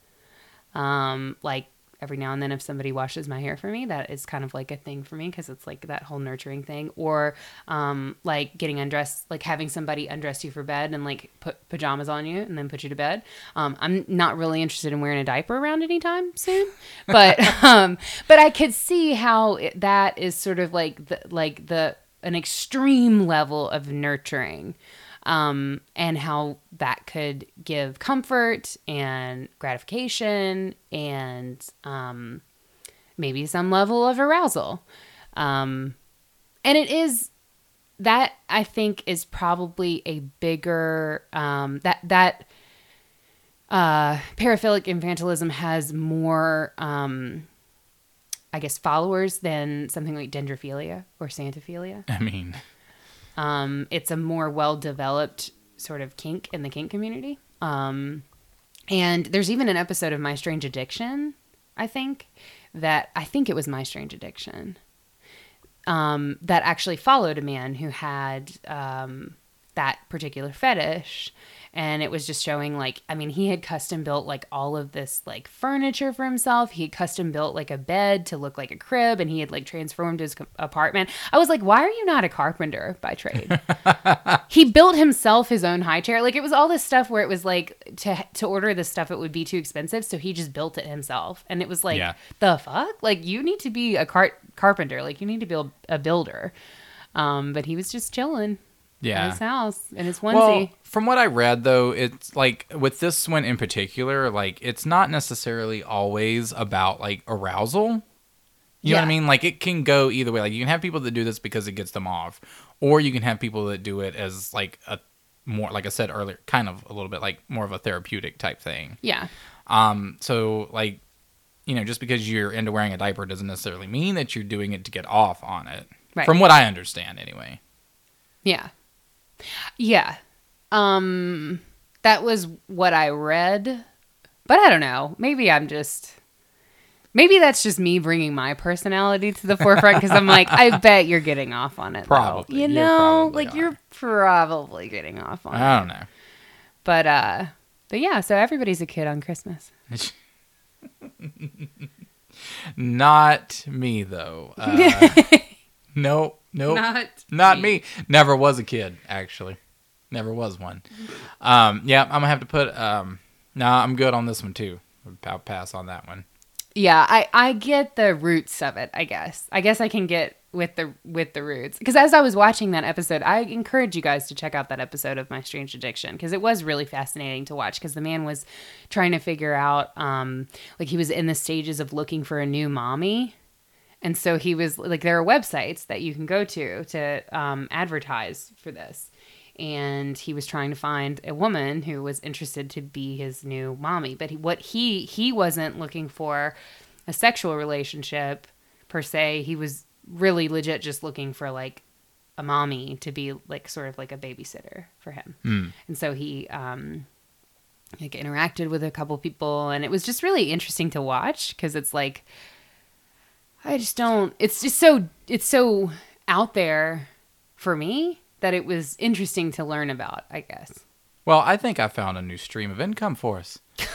Um, like every now and then, if somebody washes my hair for me, that is kind of like a thing for me because it's like that whole nurturing thing. Or um, like getting undressed, like having somebody undress you for bed and like put pajamas on you and then put you to bed. Um, I'm not really interested in wearing a diaper around anytime soon, but um, but I could see how it, that is sort of like the like the an extreme level of nurturing um, and how that could give comfort and gratification and um, maybe some level of arousal. Um, and it is that I think is probably a bigger um, that that uh, paraphilic infantilism has more, um, I guess, followers than something like dendrophilia or santaphilia. I mean, Um, it's a more well developed sort of kink in the kink community. Um, and there's even an episode of My Strange Addiction, I think, that I think it was My Strange Addiction, um, that actually followed a man who had um, that particular fetish. And it was just showing, like, I mean, he had custom built like all of this like furniture for himself. He had custom built like a bed to look like a crib, and he had like transformed his apartment. I was like, why are you not a carpenter by trade? he built himself his own high chair. Like it was all this stuff where it was like to to order this stuff it would be too expensive, so he just built it himself. And it was like Yeah. the fuck? Like you need to be a car- carpenter. Like you need to be a builder. Um, but he was just chilling yeah. his house in his onesie. Well, from what I read though, it's like with this one in particular, like it's not necessarily always about like arousal. You know what I mean? Like it can go either way. Like you can have people that do this because it gets them off, or you can have people that do it as like a more, like I said earlier, kind of a little bit like more of a therapeutic type thing. yeah. Um, so like, you know, just because you're into wearing a diaper doesn't necessarily mean that you're doing it to get off on it. Right. From what I understand, anyway. Yeah. Yeah. Um that was what I read. But I don't know. Maybe I'm just Maybe that's just me bringing my personality to the forefront because I'm like, I bet you're getting off on it. Probably. You You know, probably like are. you're probably getting off on it. I it. don't know. But uh but yeah, so everybody's a kid on Christmas. Not me though. Uh, nope, nope, not, Not me. Never was a kid, actually. Never was one. Um, yeah, I'm gonna have to put. Um, nah, I'm good on this one too. I'll pass on that one. Yeah, I I get the roots of it, I guess. I guess I can get with the with the roots because as I was watching that episode, I encourage you guys to check out that episode of My Strange Addiction because it was really fascinating to watch because the man was trying to figure out um like he was in the stages of looking for a new mommy. And so he was like, there are websites that you can go to to um, advertise for this. And he was trying to find a woman who was interested to be his new mommy. But he, what he he wasn't looking for a sexual relationship per se. He was really legit just looking for like a mommy to be like sort of like a babysitter for him. And so he um, like interacted with a couple people, and it was just really interesting to watch because it's like I just don't. It's just so it's so out there for me that it was interesting to learn about. I guess. Well, I think I found a new stream of income for us.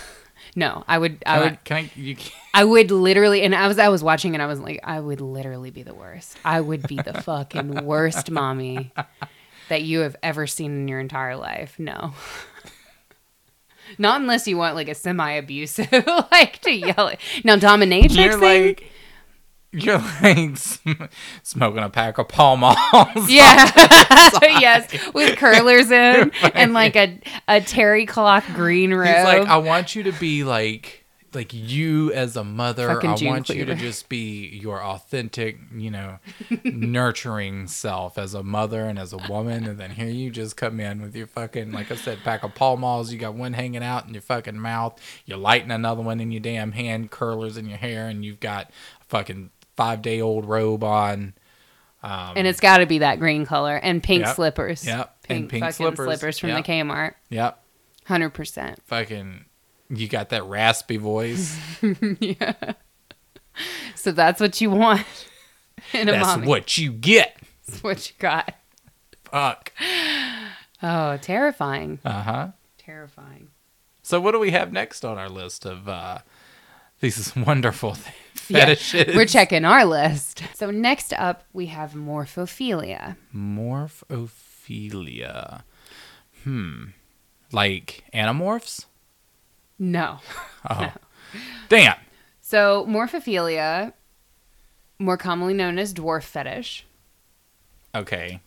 No, I would. I Can I, would. can I? You, can- I would literally, and I was, I was watching, and I was like, I would literally be the worst. I would be the fucking worst mommy that you have ever seen in your entire life. No, not unless you want like a semi-abusive, like to yell it. Now, dominatrix you're thing, like. You're like sm- smoking a pack of Pall Malls. yeah, yes, with curlers in and like a a terry cloth green robe. He's like, I want you to be like, like you as a mother. Fucking I June want you to just be your authentic, you know, nurturing self as a mother and as a woman. And then here you just come in with your fucking, like I said, pack of Pall Malls. You got one hanging out in your fucking mouth. You're lighting another one in your damn hand, curlers in your hair, and you've got fucking five day old robe on. and it's got to be that green color and pink Yep. slippers. Yep. pink, And pink fucking slippers. slippers from Yep. the Kmart. Yep. Hundred percent. Fucking, you got that raspy voice. Yeah. So that's what you want in a That's mommy. what you get. That's what you got. fuck. Oh, terrifying. Uh huh. Terrifying. So what do we have next on our list of uh, these wonderful Yeah, fetishes? We're checking our list. So next up, we have morphophilia. Morphophilia. Hmm. Like animorphs? No. Oh. Damn. So morphophilia, more commonly known as dwarf fetish. Okay.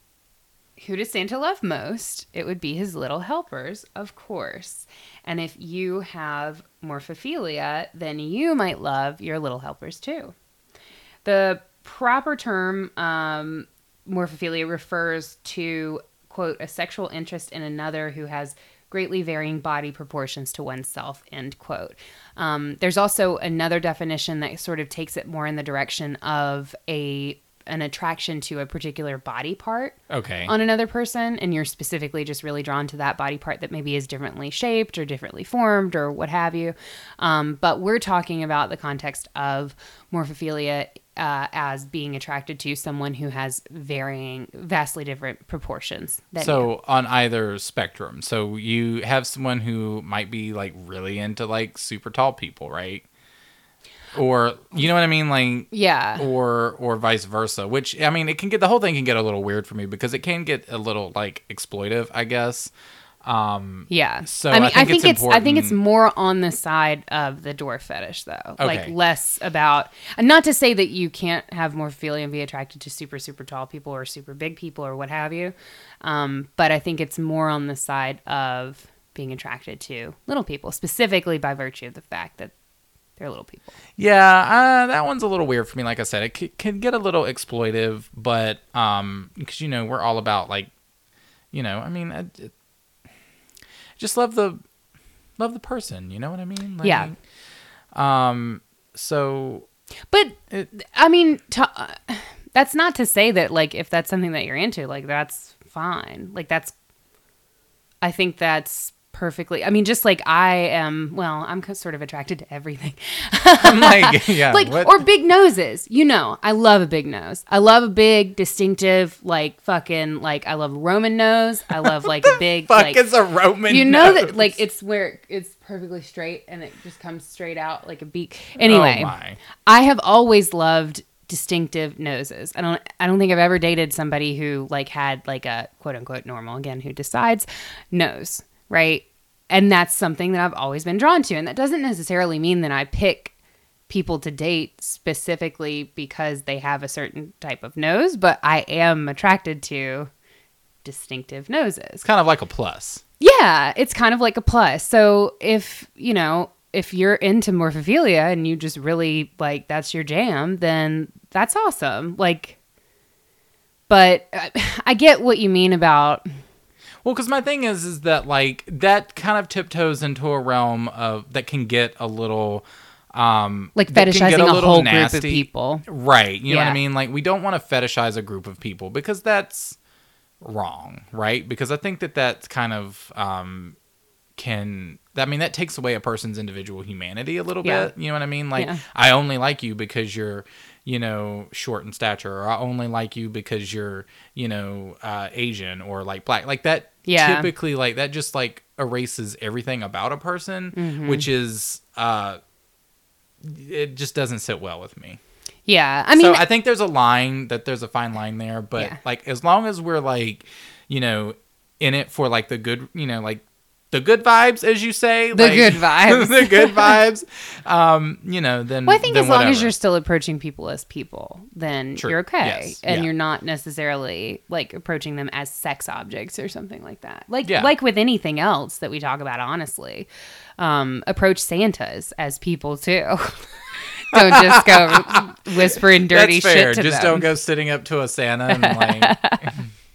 Who does Santa love most? It would be his little helpers, of course. And if you have morphophilia, then you might love your little helpers too. The proper term, um, morphophilia, refers to, quote, a sexual interest in another who has greatly varying body proportions to oneself, end quote. Um, there's also another definition that sort of takes it more in the direction of a an attraction to a particular body part Okay. on another person and you're specifically just really drawn to that body part that maybe is differently shaped or differently formed or what have you um, but we're talking about the context of morphophilia uh, as being attracted to someone who has varying vastly different proportions than you. so on either spectrum. So you have someone who might be like really into like super tall people, right? Or you know what I mean, like yeah. or or vice versa. Which I mean, it can get the whole thing can get a little weird for me because it can get a little like exploitive, I guess. Um, yeah. So i mean I i think think, it's it's, i think it's more on the side of the dwarf fetish though. Like less about not to say that you can't have morphophilia and be attracted to super super tall people or super big people or what have you. Um, but i think it's more on the side of being attracted to little people specifically by virtue of the fact that they're little people Yeah, uh, that one's a little weird for me. Like I said, it c- can get a little exploitive, but um, because you know we're all about like, you know, I mean, I, it- just love the love the person. You know what I mean? Like, Yeah. Um. So But It- I mean, to, uh, that's not to say that like if that's something that you're into, like that's fine. Like that's, I think that's perfectly. I mean, just like I am. Well, I'm sort of attracted to everything. Like, yeah, like what- or big noses. You know, I love a big nose. I love a big, distinctive, like fucking like I love Roman nose. I love like a big fuck like is a Roman. you know nose? that like it's where it's perfectly straight and it just comes straight out like a beak. Anyway, Oh. I have always loved distinctive noses. I don't I don't think I've ever dated somebody who like had like a quote unquote normal again who decides nose, right? And that's something that I've always been drawn to. And that doesn't necessarily mean that I pick people to date specifically because they have a certain type of nose, but I am attracted to distinctive noses. It's kind of like a plus. Yeah, it's kind of like a plus. So if, you know, if you're into morphophilia and you just really like that's your jam, then that's awesome. Like but uh, I get what you mean about Well, because my thing is, is that like that kind of tiptoes into a realm of that can get a little, um, like that can get fetishizing a, little whole group of people. right? You know what I mean? Like we don't want to fetishize a group of people because that's wrong, right? Because I think that that's kind of um, can. I mean, that takes away a person's individual humanity a little Yeah. bit. You know what I mean? Like Yeah. I only like you because you're, you know, short in stature, or I only like you because you're, you know, uh, Asian or like black. Like that. Yeah. Typically, like that just like erases everything about a person, Mm-hmm. which is. uh it just doesn't sit well with me. Yeah. I mean so I think there's a line that there's a fine line there, but Yeah. like as long as we're like, you know, in it for like the good, you know, like the good vibes, as you say, The like- good vibes. the good vibes. Um, you know, then well, I think as long as you're still approaching people as people, then True. you're okay. Yes. And Yeah. you're not necessarily like approaching them as sex objects or something like that. Like Yeah. like with anything else that we talk about honestly. Um, approach Santas as people too. don't just go whispering dirty That's fair. shit to Just them. don't go sitting up to a Santa and like,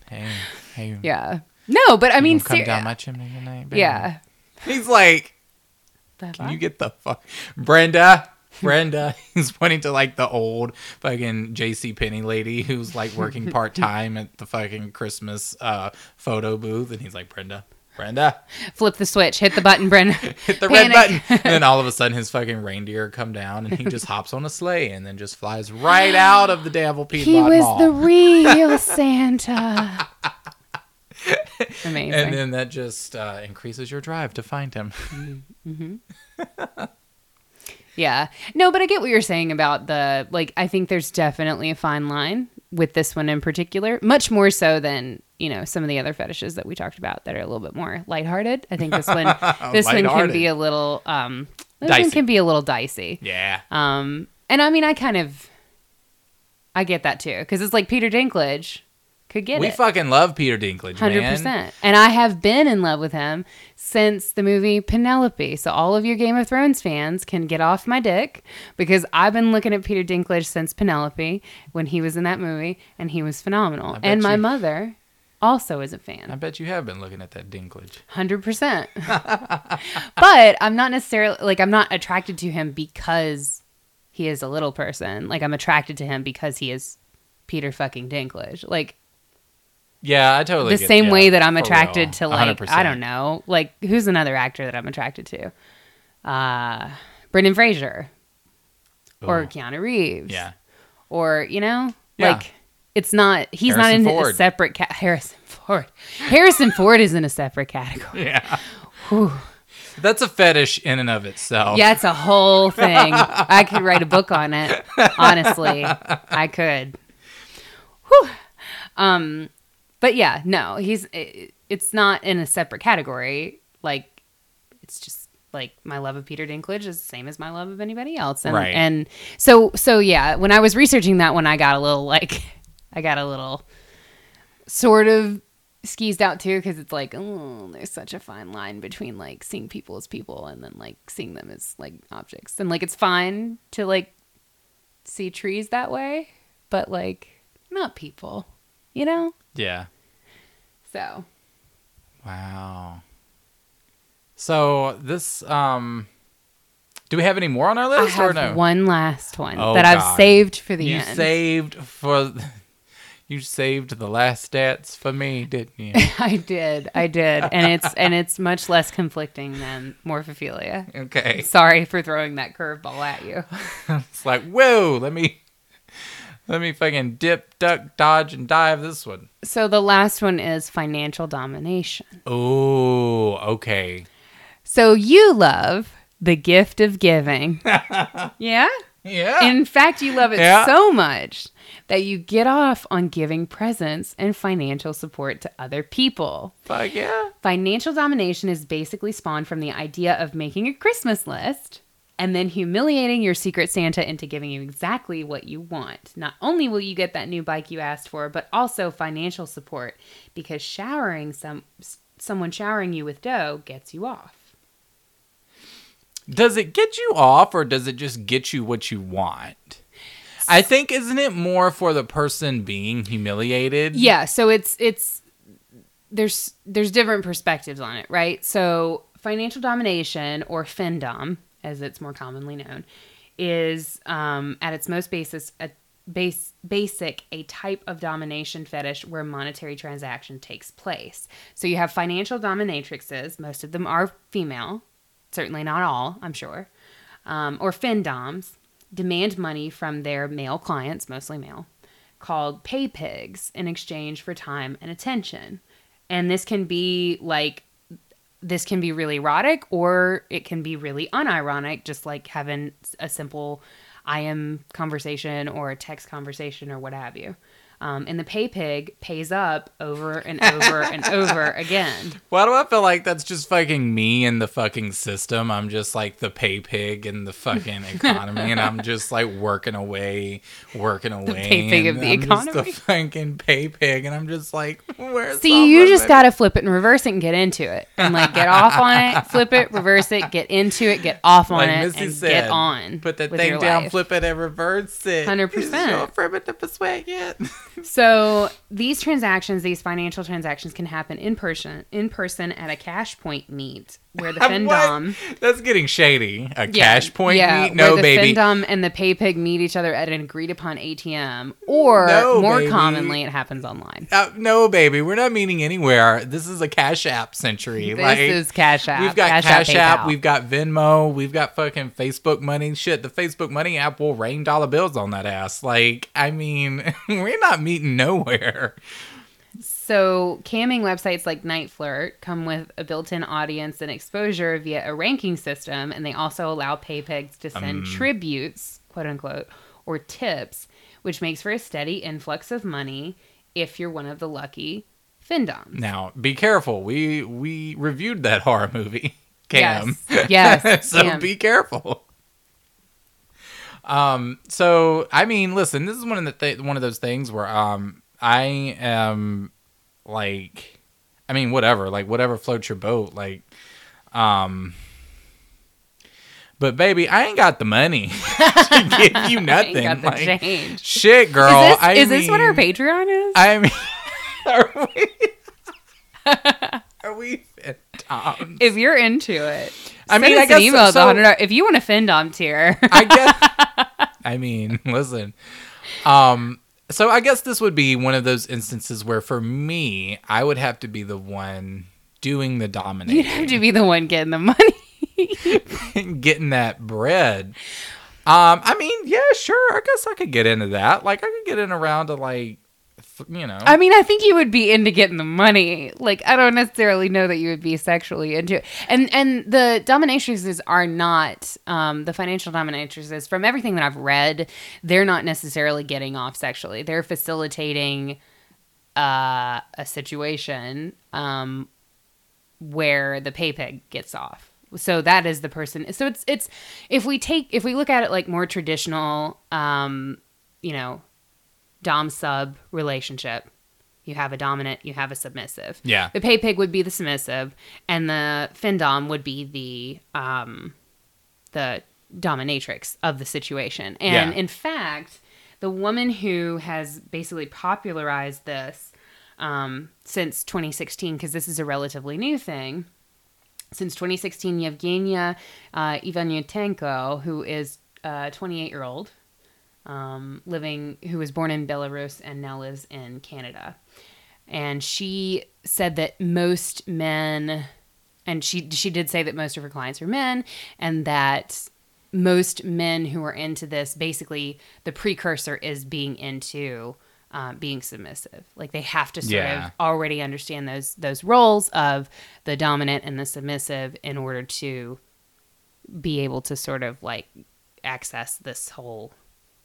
hey, hey, Yeah. No, but I mean, gonna come ser- down my chimney tonight, baby? yeah. He's like, The Can you get the fuck, Brenda? Brenda, he's pointing to like the old fucking J.C. Penney lady who's like working part time at the fucking Christmas uh, photo booth, and he's like, Brenda, Brenda, Flip the switch. Hit the button, Brenda. hit the Panic. red button. And then all of a sudden, his fucking reindeer come down, and he just hops on a sleigh and then just flies right out of the Danville Piedmont He was Mall. the real Santa. Amazing. and then that just uh, increases your drive to find him. Yeah. No, but I get what you're saying about the like I think there's definitely a fine line with this one in particular, much more so than, you know, some of the other fetishes that we talked about that are a little bit more lighthearted. I think this one this one can be a little um this Dicey. one can be a little dicey. yeah. Um and I mean I kind of I get that too cuz it's like Peter Dinklage could get we it. fucking love Peter Dinklage, Hundred man. percent, and I have been in love with him since the movie Penelope. So all of your Game of Thrones fans can get off my dick because I've been looking at Peter Dinklage since Penelope when he was in that movie, and he was phenomenal. And my you- mother also is a fan, I bet you have been looking at that Dinklage. hundred percent. But I'm not necessarily like I'm not attracted to him because he is a little person. Like I'm attracted to him because he is Peter fucking Dinklage. Like Yeah, I totally the same yeah, way that I'm attracted real. to like 100%. I don't know, like who's another actor that I'm attracted to? Uh Brendan Fraser or Ooh. Keanu Reeves. Yeah. Or, you know, Yeah. like it's not he's Harrison not in a separate Harrison Ford. Harrison Ford is in a separate category. Yeah. That's a fetish in and of itself. Yeah, it's a whole thing. I could write a book on it. Honestly, I could. Whew. Um, but yeah, no, he's. It, it's not in a separate category. Like, it's just like my love of Peter Dinklage is the same as my love of anybody else. And, Right. And so, so yeah, when I was researching that one, I got a little like, I got a little sort of skeezed out too because it's like oh there's such a fine line between like seeing people as people and then like seeing them as like objects and like it's fine to like see trees that way but like not people you know Yeah. so Wow. So this um do we have any more on our i list or have no? one last one Oh, that i've saved for the you end saved for you saved the last stats for me, didn't you? i did i did and it's and it's much less conflicting than morphophilia okay. sorry for throwing that curveball at you It's like, whoa, let me let me fucking dip, duck, dodge, and dive this one. so the last one is financial domination Oh, okay. So you love the gift of giving. yeah? Yeah. In fact, you love it Yeah. so much that you get off on giving presents and financial support to other people. Fuck yeah. Financial domination is basically spawned from the idea of making a Christmas list and then humiliating your secret Santa into giving you exactly what you want. Not only will you get that new bike you asked for, but also financial support because showering some someone showering you with dough gets you off. Does it get you off or does it just get you what you want? I think isn't it more for the person being humiliated? Yeah, so it's it's there's there's different perspectives on it, right? So financial domination or findom, as it's more commonly known, is um, at its most basis a base basic a type of domination fetish where monetary transaction takes place. So you have financial dominatrixes, most of them are female, certainly not all, I'm sure, um, or findoms demand money from their male clients, mostly male, called pay pigs in exchange for time and attention. And this can be like this can be really erotic or it can be really unironic, just like having a simple I am conversation or a text conversation or what have you. Um, and the pay pig pays up over and over and over again. Why do I feel like that's just fucking me and the fucking system? I'm just like the pay pig in the fucking economy, and I'm just like working away, working away. The pay pig and of the I'm just economy. the fucking pay pig, and I'm just like, where's See, you just money? gotta flip it and reverse it and get into it, and like get off on it, flip it, reverse it, get into it, get off on like it, Missy and said, get on. Put that thing down, life. flip it, and reverse it. 100%. Is your primitive persuade yet? So these transactions, these financial transactions, can happen in person, in person at a cash point meet where the What? findom, That's getting shady. A Yeah, cash point yeah, meet? No, where the baby. findom and the pay pig meet each other at an agreed upon ATM, or No, more baby. commonly, it happens online. Uh, no, baby, we're not meeting anywhere. This is a Cash App century. This like, is Cash App. We've got Cash Cash, App, App, we've got Venmo, we've got fucking Facebook Money. Shit, the Facebook Money app will rain dollar bills on that ass. Like, I mean, we're not meeting nowhere. So, camming websites like NiteFlirt come with a built-in audience and exposure via a ranking system, and they also allow paypigs to send um, tributes, quote unquote, or tips, which makes for a steady influx of money if you're one of the lucky findoms. Now, be careful. We we reviewed that horror movie, Cam. Yes, yes, so Cam. be careful. Um. So I mean, listen. This is one of the th- one of those things where um I am like, I mean, whatever. Like whatever floats your boat. Like, um. But baby, I ain't got the money to give you nothing. ain't got the Like, change. Shit, girl. is this, I is this what our Patreon is? I mean, are we? Are we if you're into it, I mean, I an guess email at so- $100 If you want a findom tier, I guess. I mean, listen. Um. So I guess this would be one of those instances where, for me, I would have to be the one doing the dominate. you'd have to be the one getting the money. getting that bread. Um. I mean, yeah, sure. I guess I could get into that. Like, I could get in around to like, you know. I mean, I think you would be into getting the money. Like, I don't necessarily know that you would be sexually into it. And and the dominatrixes are not um, the financial dominatrixes. From everything that I've read, they're not necessarily getting off sexually. They're facilitating uh, a situation um, where the pay pig gets off. So that is the person. So it's it's if we take if we look at it like more traditional, um, you know, dom sub relationship. You have a dominant, you have a submissive. Yeah. The pay pig would be the submissive, and the fin dom would be the um, the dominatrix of the situation. And Yeah. in fact, the woman who has basically popularized this um, since 2016, because this is a relatively new thing, since 2016, Yevgenia uh, Ivanutenko, who is a 28 year old, um, living, who was born in Belarus and now lives in Canada. And she said that most men, and she she did say that most of her clients are men, and that most men who are into this, basically, the precursor is being into um, being submissive. Like they have to sort Yeah. of already understand those those roles of the dominant and the submissive in order to be able to sort of like access this whole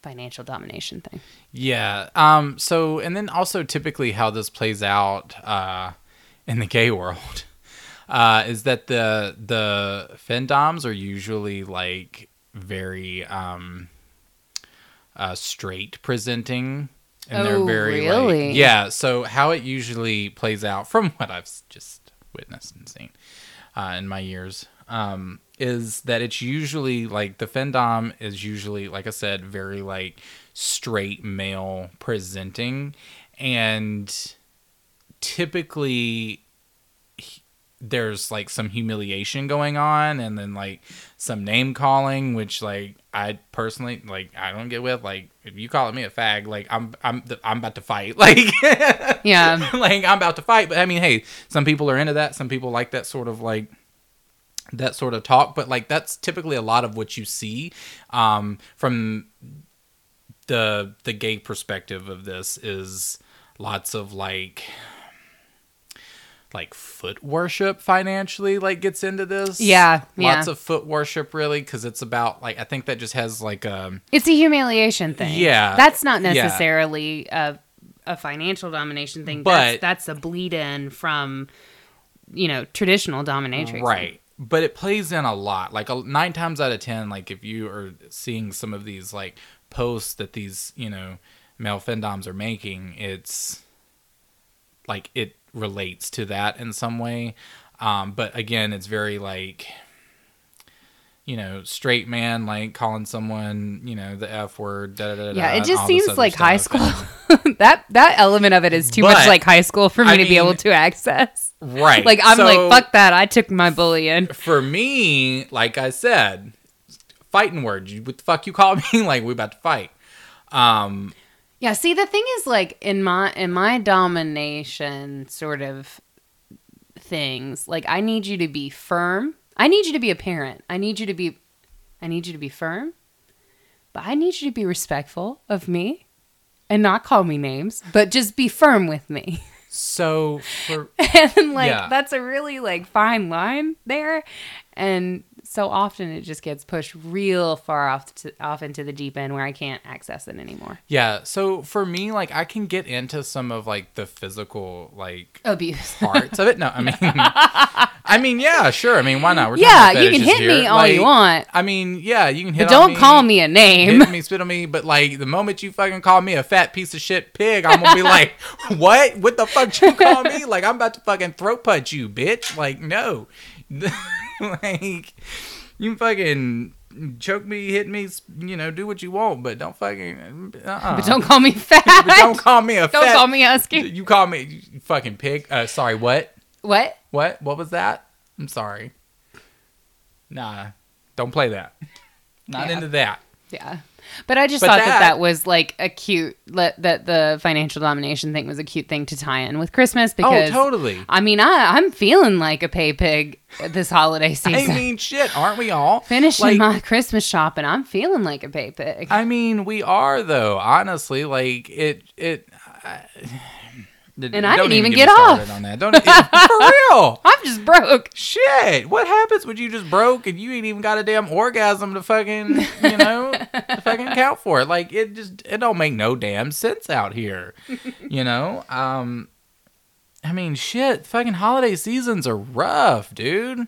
financial domination thing. Yeah. Um. So, and then also typically how this plays out uh, in the gay world uh, is that the the findoms are usually like very um, uh, straight presenting, and they're Oh, very really? like yeah. So how it usually plays out, from what I've just witnessed and seen uh, in my years, um, is that it's usually like the findom is usually, like I said, very like straight male presenting, and typically there's like some humiliation going on and then like some name calling which like i personally like i don't get with like if you calling me a fag like i'm i'm i'm about to fight like Yeah. like I'm about to fight. But I mean, hey, some people are into that. Some people like that sort of like that sort of talk. But like that's typically a lot of what you see um, from the the gay perspective of this is lots of like like foot worship financially like gets into this Yeah, lots yeah. of foot worship really because it's about like i think that just has like um It's a humiliation thing. Yeah. That's not Yeah. necessarily a, a financial domination thing. But- that's, that's a bleed in from, you know, traditional dominatrix. Right. But it plays in a lot. Like a, nine times out of ten, like if you are seeing some of these like posts that these you know male findoms are making, it's like it relates to that in some way. Um, but again, it's very like you know straight man like calling someone you know the f word. Da, da, da, Yeah, it just seems like high school. that that element of it is too much like high school for me I to be able to access. right? Like I'm So- like fuck that. I took my bullying. for me, like I said, fighting words. You, what the fuck you call me? like we about to fight. Um, Yeah, see the thing is like in my in my domination sort of things, like I need you to be firm. I need you to be a parent. I need you to be I need you to be firm. But I need you to be respectful of me and not call me names, but just be firm with me. So for and like Yeah. that's a really like fine line there and so often it just gets pushed real far off to, off into the deep end where i can't access it anymore yeah, so for me, like I can get into some of like the physical like abuse parts of it. No, I mean, I mean, yeah, sure. I mean, why not? We're yeah you can hit me here. all you want I mean, yeah, you can hit. but don't call me a name hit me, spit on me, but like the moment you fucking call me a fat piece of shit pig, I'm gonna be like, what? What the fuck you call me? Like I'm about to fucking throat punch you, bitch. Like no, like you fucking choke me, hit me, you know, do what you want, but don't fucking. Uh-uh. but don't call me fat But don't call me a Don't fat. call me husky You call me you fucking pig. Uh, sorry, what? what What? What was that? I'm sorry. Nah, don't play that. Not Yeah. into that. Yeah. But I just But thought that, that- that was like a cute let that the financial domination thing was a cute thing to tie in with Christmas oh, because oh, totally. I mean I I'm feeling like a pay pig this holiday season. I mean, shit, aren't we all? Finishing Like, my Christmas shopping, I'm feeling like a pay pig. I mean, we are though. Honestly, like it. It. I, And I don't didn't even get started off. on that. Don't it, for real. I'm just broke. Shit, what happens when you just broke and you ain't even got a damn orgasm to fucking, you know, to fucking count for it? Like it just it don't make no damn sense out here. You know? Um I mean, shit, fucking holiday seasons are rough, dude.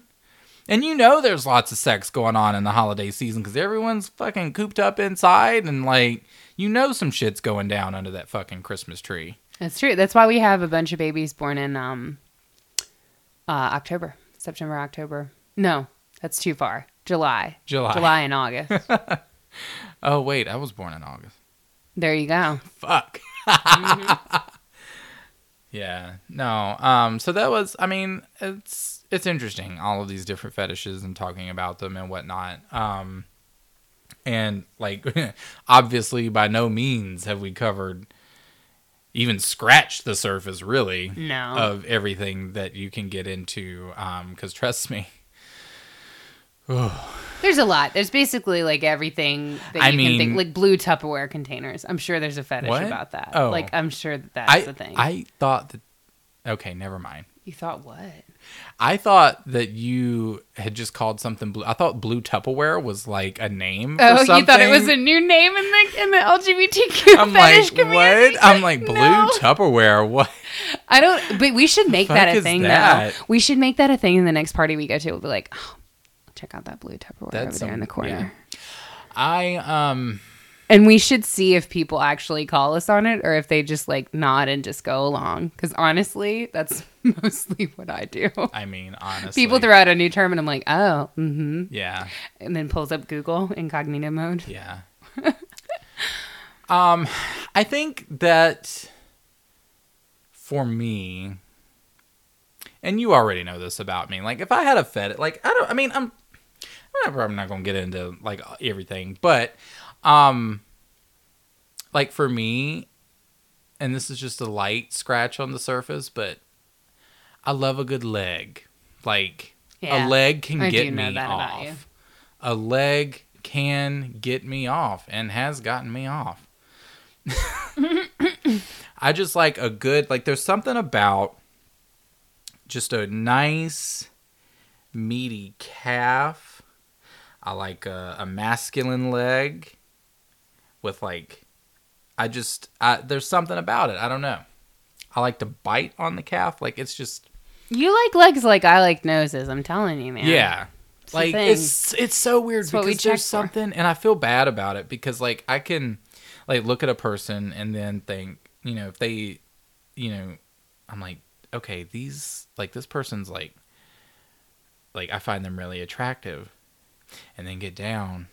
And you know there's lots of sex going on in the holiday season cuz everyone's fucking cooped up inside and like you know some shit's going down under that fucking Christmas tree. That's true. That's why we have a bunch of babies born in um uh October, September, October. No, that's too far. July. July. July and August. Oh, wait, I was born in August. there you go. fuck. yeah. No. Um. So that was. I mean, it's it's interesting. All of these different fetishes and talking about them and whatnot. Um. And like, obviously, by no means have we covered, even scratched the surface, really, No. of everything that you can get into. Um. Because trust me. There's a lot. There's basically like everything that I you can think, like blue Tupperware containers. I'm sure there's a fetish What? about that. Oh. Like I'm sure that that's I the thing. I thought that. Okay, never mind. you thought what? I thought that you had just called something blue. I thought blue Tupperware was like a name. Oh, you thought it was a new name in the in the LGBTQ I'm fetish like, community? what? I'm like blue No. Tupperware. What? I don't. But we should make that a thing that? now. We should make that a thing in the next party we go to. We'll be like, oh, check out that blue Tupperware That's over there in the corner. I um. And we should see if people actually call us on it or if they just like nod and just go along. Because honestly, that's mostly what I do. I mean, honestly, People throw out a new term and I'm like, oh, mm-hmm. Yeah, And then pulls up Google incognito mode. yeah. um, I think that for me, and you already know this about me. Like, if I had a fed, like I don't. I mean, I'm. I'm not gonna get into like everything, but um, like for me, and this is just a light scratch on the surface, but I love a good leg. Like Yeah, a leg can I get me off. A leg can get me off and has gotten me off. I just like a good like there's something about just a nice meaty calf. I like a, a masculine leg with like I just I, there's something about it. I don't know. I like to bite on the calf. Like it's just You like legs like I like noses. I'm telling you, man. yeah. the Like it's it's so weird It's because there's check for. something and I feel bad about it because like I can like look at a person and then think, you know, if they you know, I'm like, okay, these like this person's like like I find them really attractive and then get down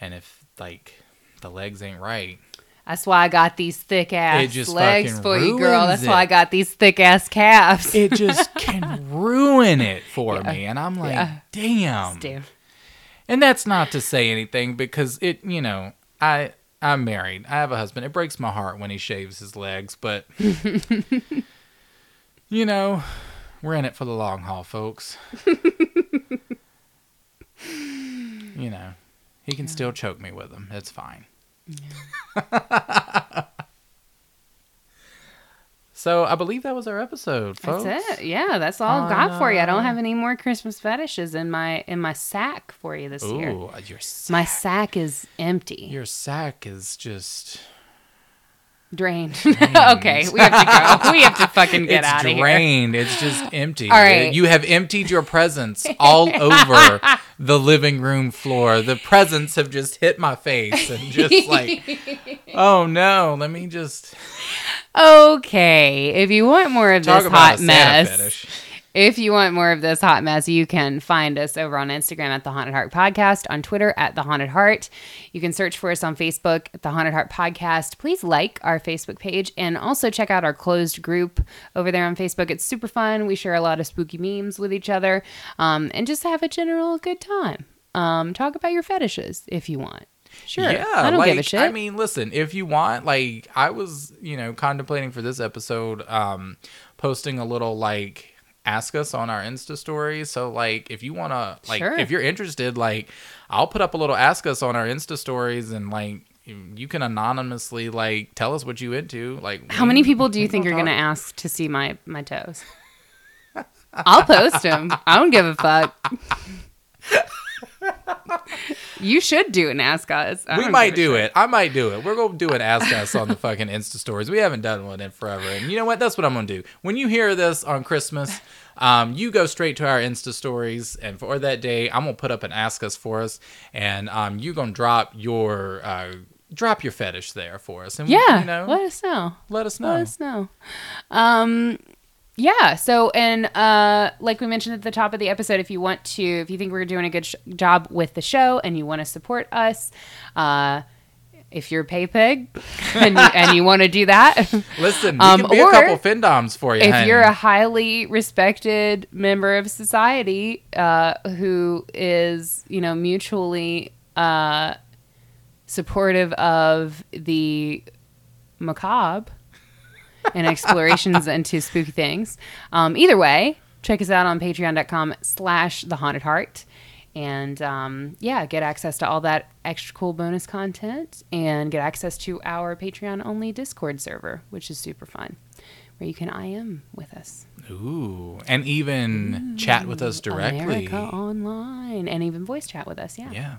and if like the legs ain't right, That's why I got these thick ass It legs for you, girl. That's why I got these thick ass calves. it just can ruin it for Yeah. me and I'm like, Yeah. damn. Dude. And that's not to say anything because it, you know, I I'm married. I have a husband. It breaks my heart when he shaves his legs, but you know, we're in it for the long haul, folks. you know, he can still choke me with them. It's fine. So I believe that was our episode, folks. That's it. Yeah, that's all I've got for you. I don't have any more Christmas fetishes in my in my sack for you this year. Ooh, your sack, My sack is empty, your sack is just drained. okay, we have to go. We have to fucking get it's out of here. drained. It's just empty. All right. You have emptied your presents all over the living room floor. The presents have just hit my face and just like, oh no, let me just Okay, if you want more of talk this hot mess, fetish. If you want more of this hot mess, you can find us over on Instagram at the Haunted Heart Podcast, on Twitter at the Haunted Heart. You can search for us on Facebook at the Haunted Heart Podcast. Please like our Facebook page and also check out our closed group over there on Facebook. It's super fun. We share a lot of spooky memes with each other um, and just have a general good time. Um, talk about your fetishes if you want. Sure. Yeah, I don't like, give a shit. I mean, listen, if you want, like, I was, you know, contemplating for this episode, um, posting a little like ask us on our Insta story. So, like, if you want to, like, Sure. if you're interested, like, I'll put up a little ask us on our Insta stories, and like, you can anonymously like tell us what you into. Like, How many people do you think gonna are going to ask to see my my toes? I'll post them. I don't give a fuck. you should do an ask us. I We might do it. I might do it. We're gonna do an ask us on the fucking Insta stories. We haven't done one in forever, and you know what? That's what I'm gonna do. When you hear this on Christmas, um, you go straight to our Insta stories, and for that day, I'm gonna put up an ask us for us, and um, you're gonna drop your uh, drop your fetish there for us, and we- Yeah, you know, let us know. let us know. Let us know. Um, yeah. So, and uh, like we mentioned at the top of the episode, if you want to, if you think we're doing a good sh- job with the show and you want to support us, uh, if you're a pay pig and you, and you want to do that, Listen, we Um, can be a couple findoms for you. if honey. you're a highly respected member of society uh, who is, you know, mutually uh, supportive of the macabre and explorations into spooky things, um, either way, check us out on patreon.com slash the haunted heart. And um, yeah, get access to all that extra cool bonus content and get access to our Patreon only Discord server, which is super fun, where you can IM with us. Ooh, and even chat with us directly. America Online and even voice chat with us. Yeah, Yeah,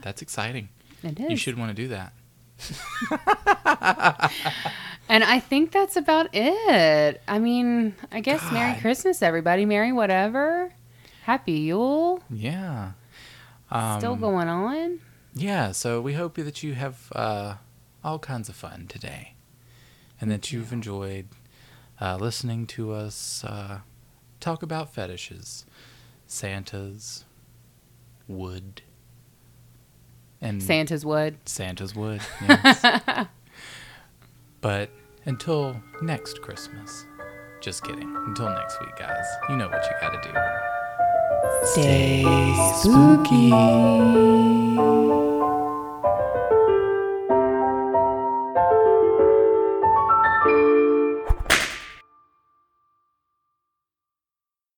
that's exciting. it is. You should want to do that. And I think that's about it. I mean, I guess Merry Christmas, everybody. Merry whatever. Happy Yule. Yeah. Um, Still going on. Yeah, so we hope that you have uh, all kinds of fun today and that you've enjoyed uh, listening to us uh, talk about fetishes, Santa's, wood, and Santa's Wood. Santa's wood. Yes. but until next Christmas, just kidding. Until next week, guys, you know what you gotta do. Stay spooky.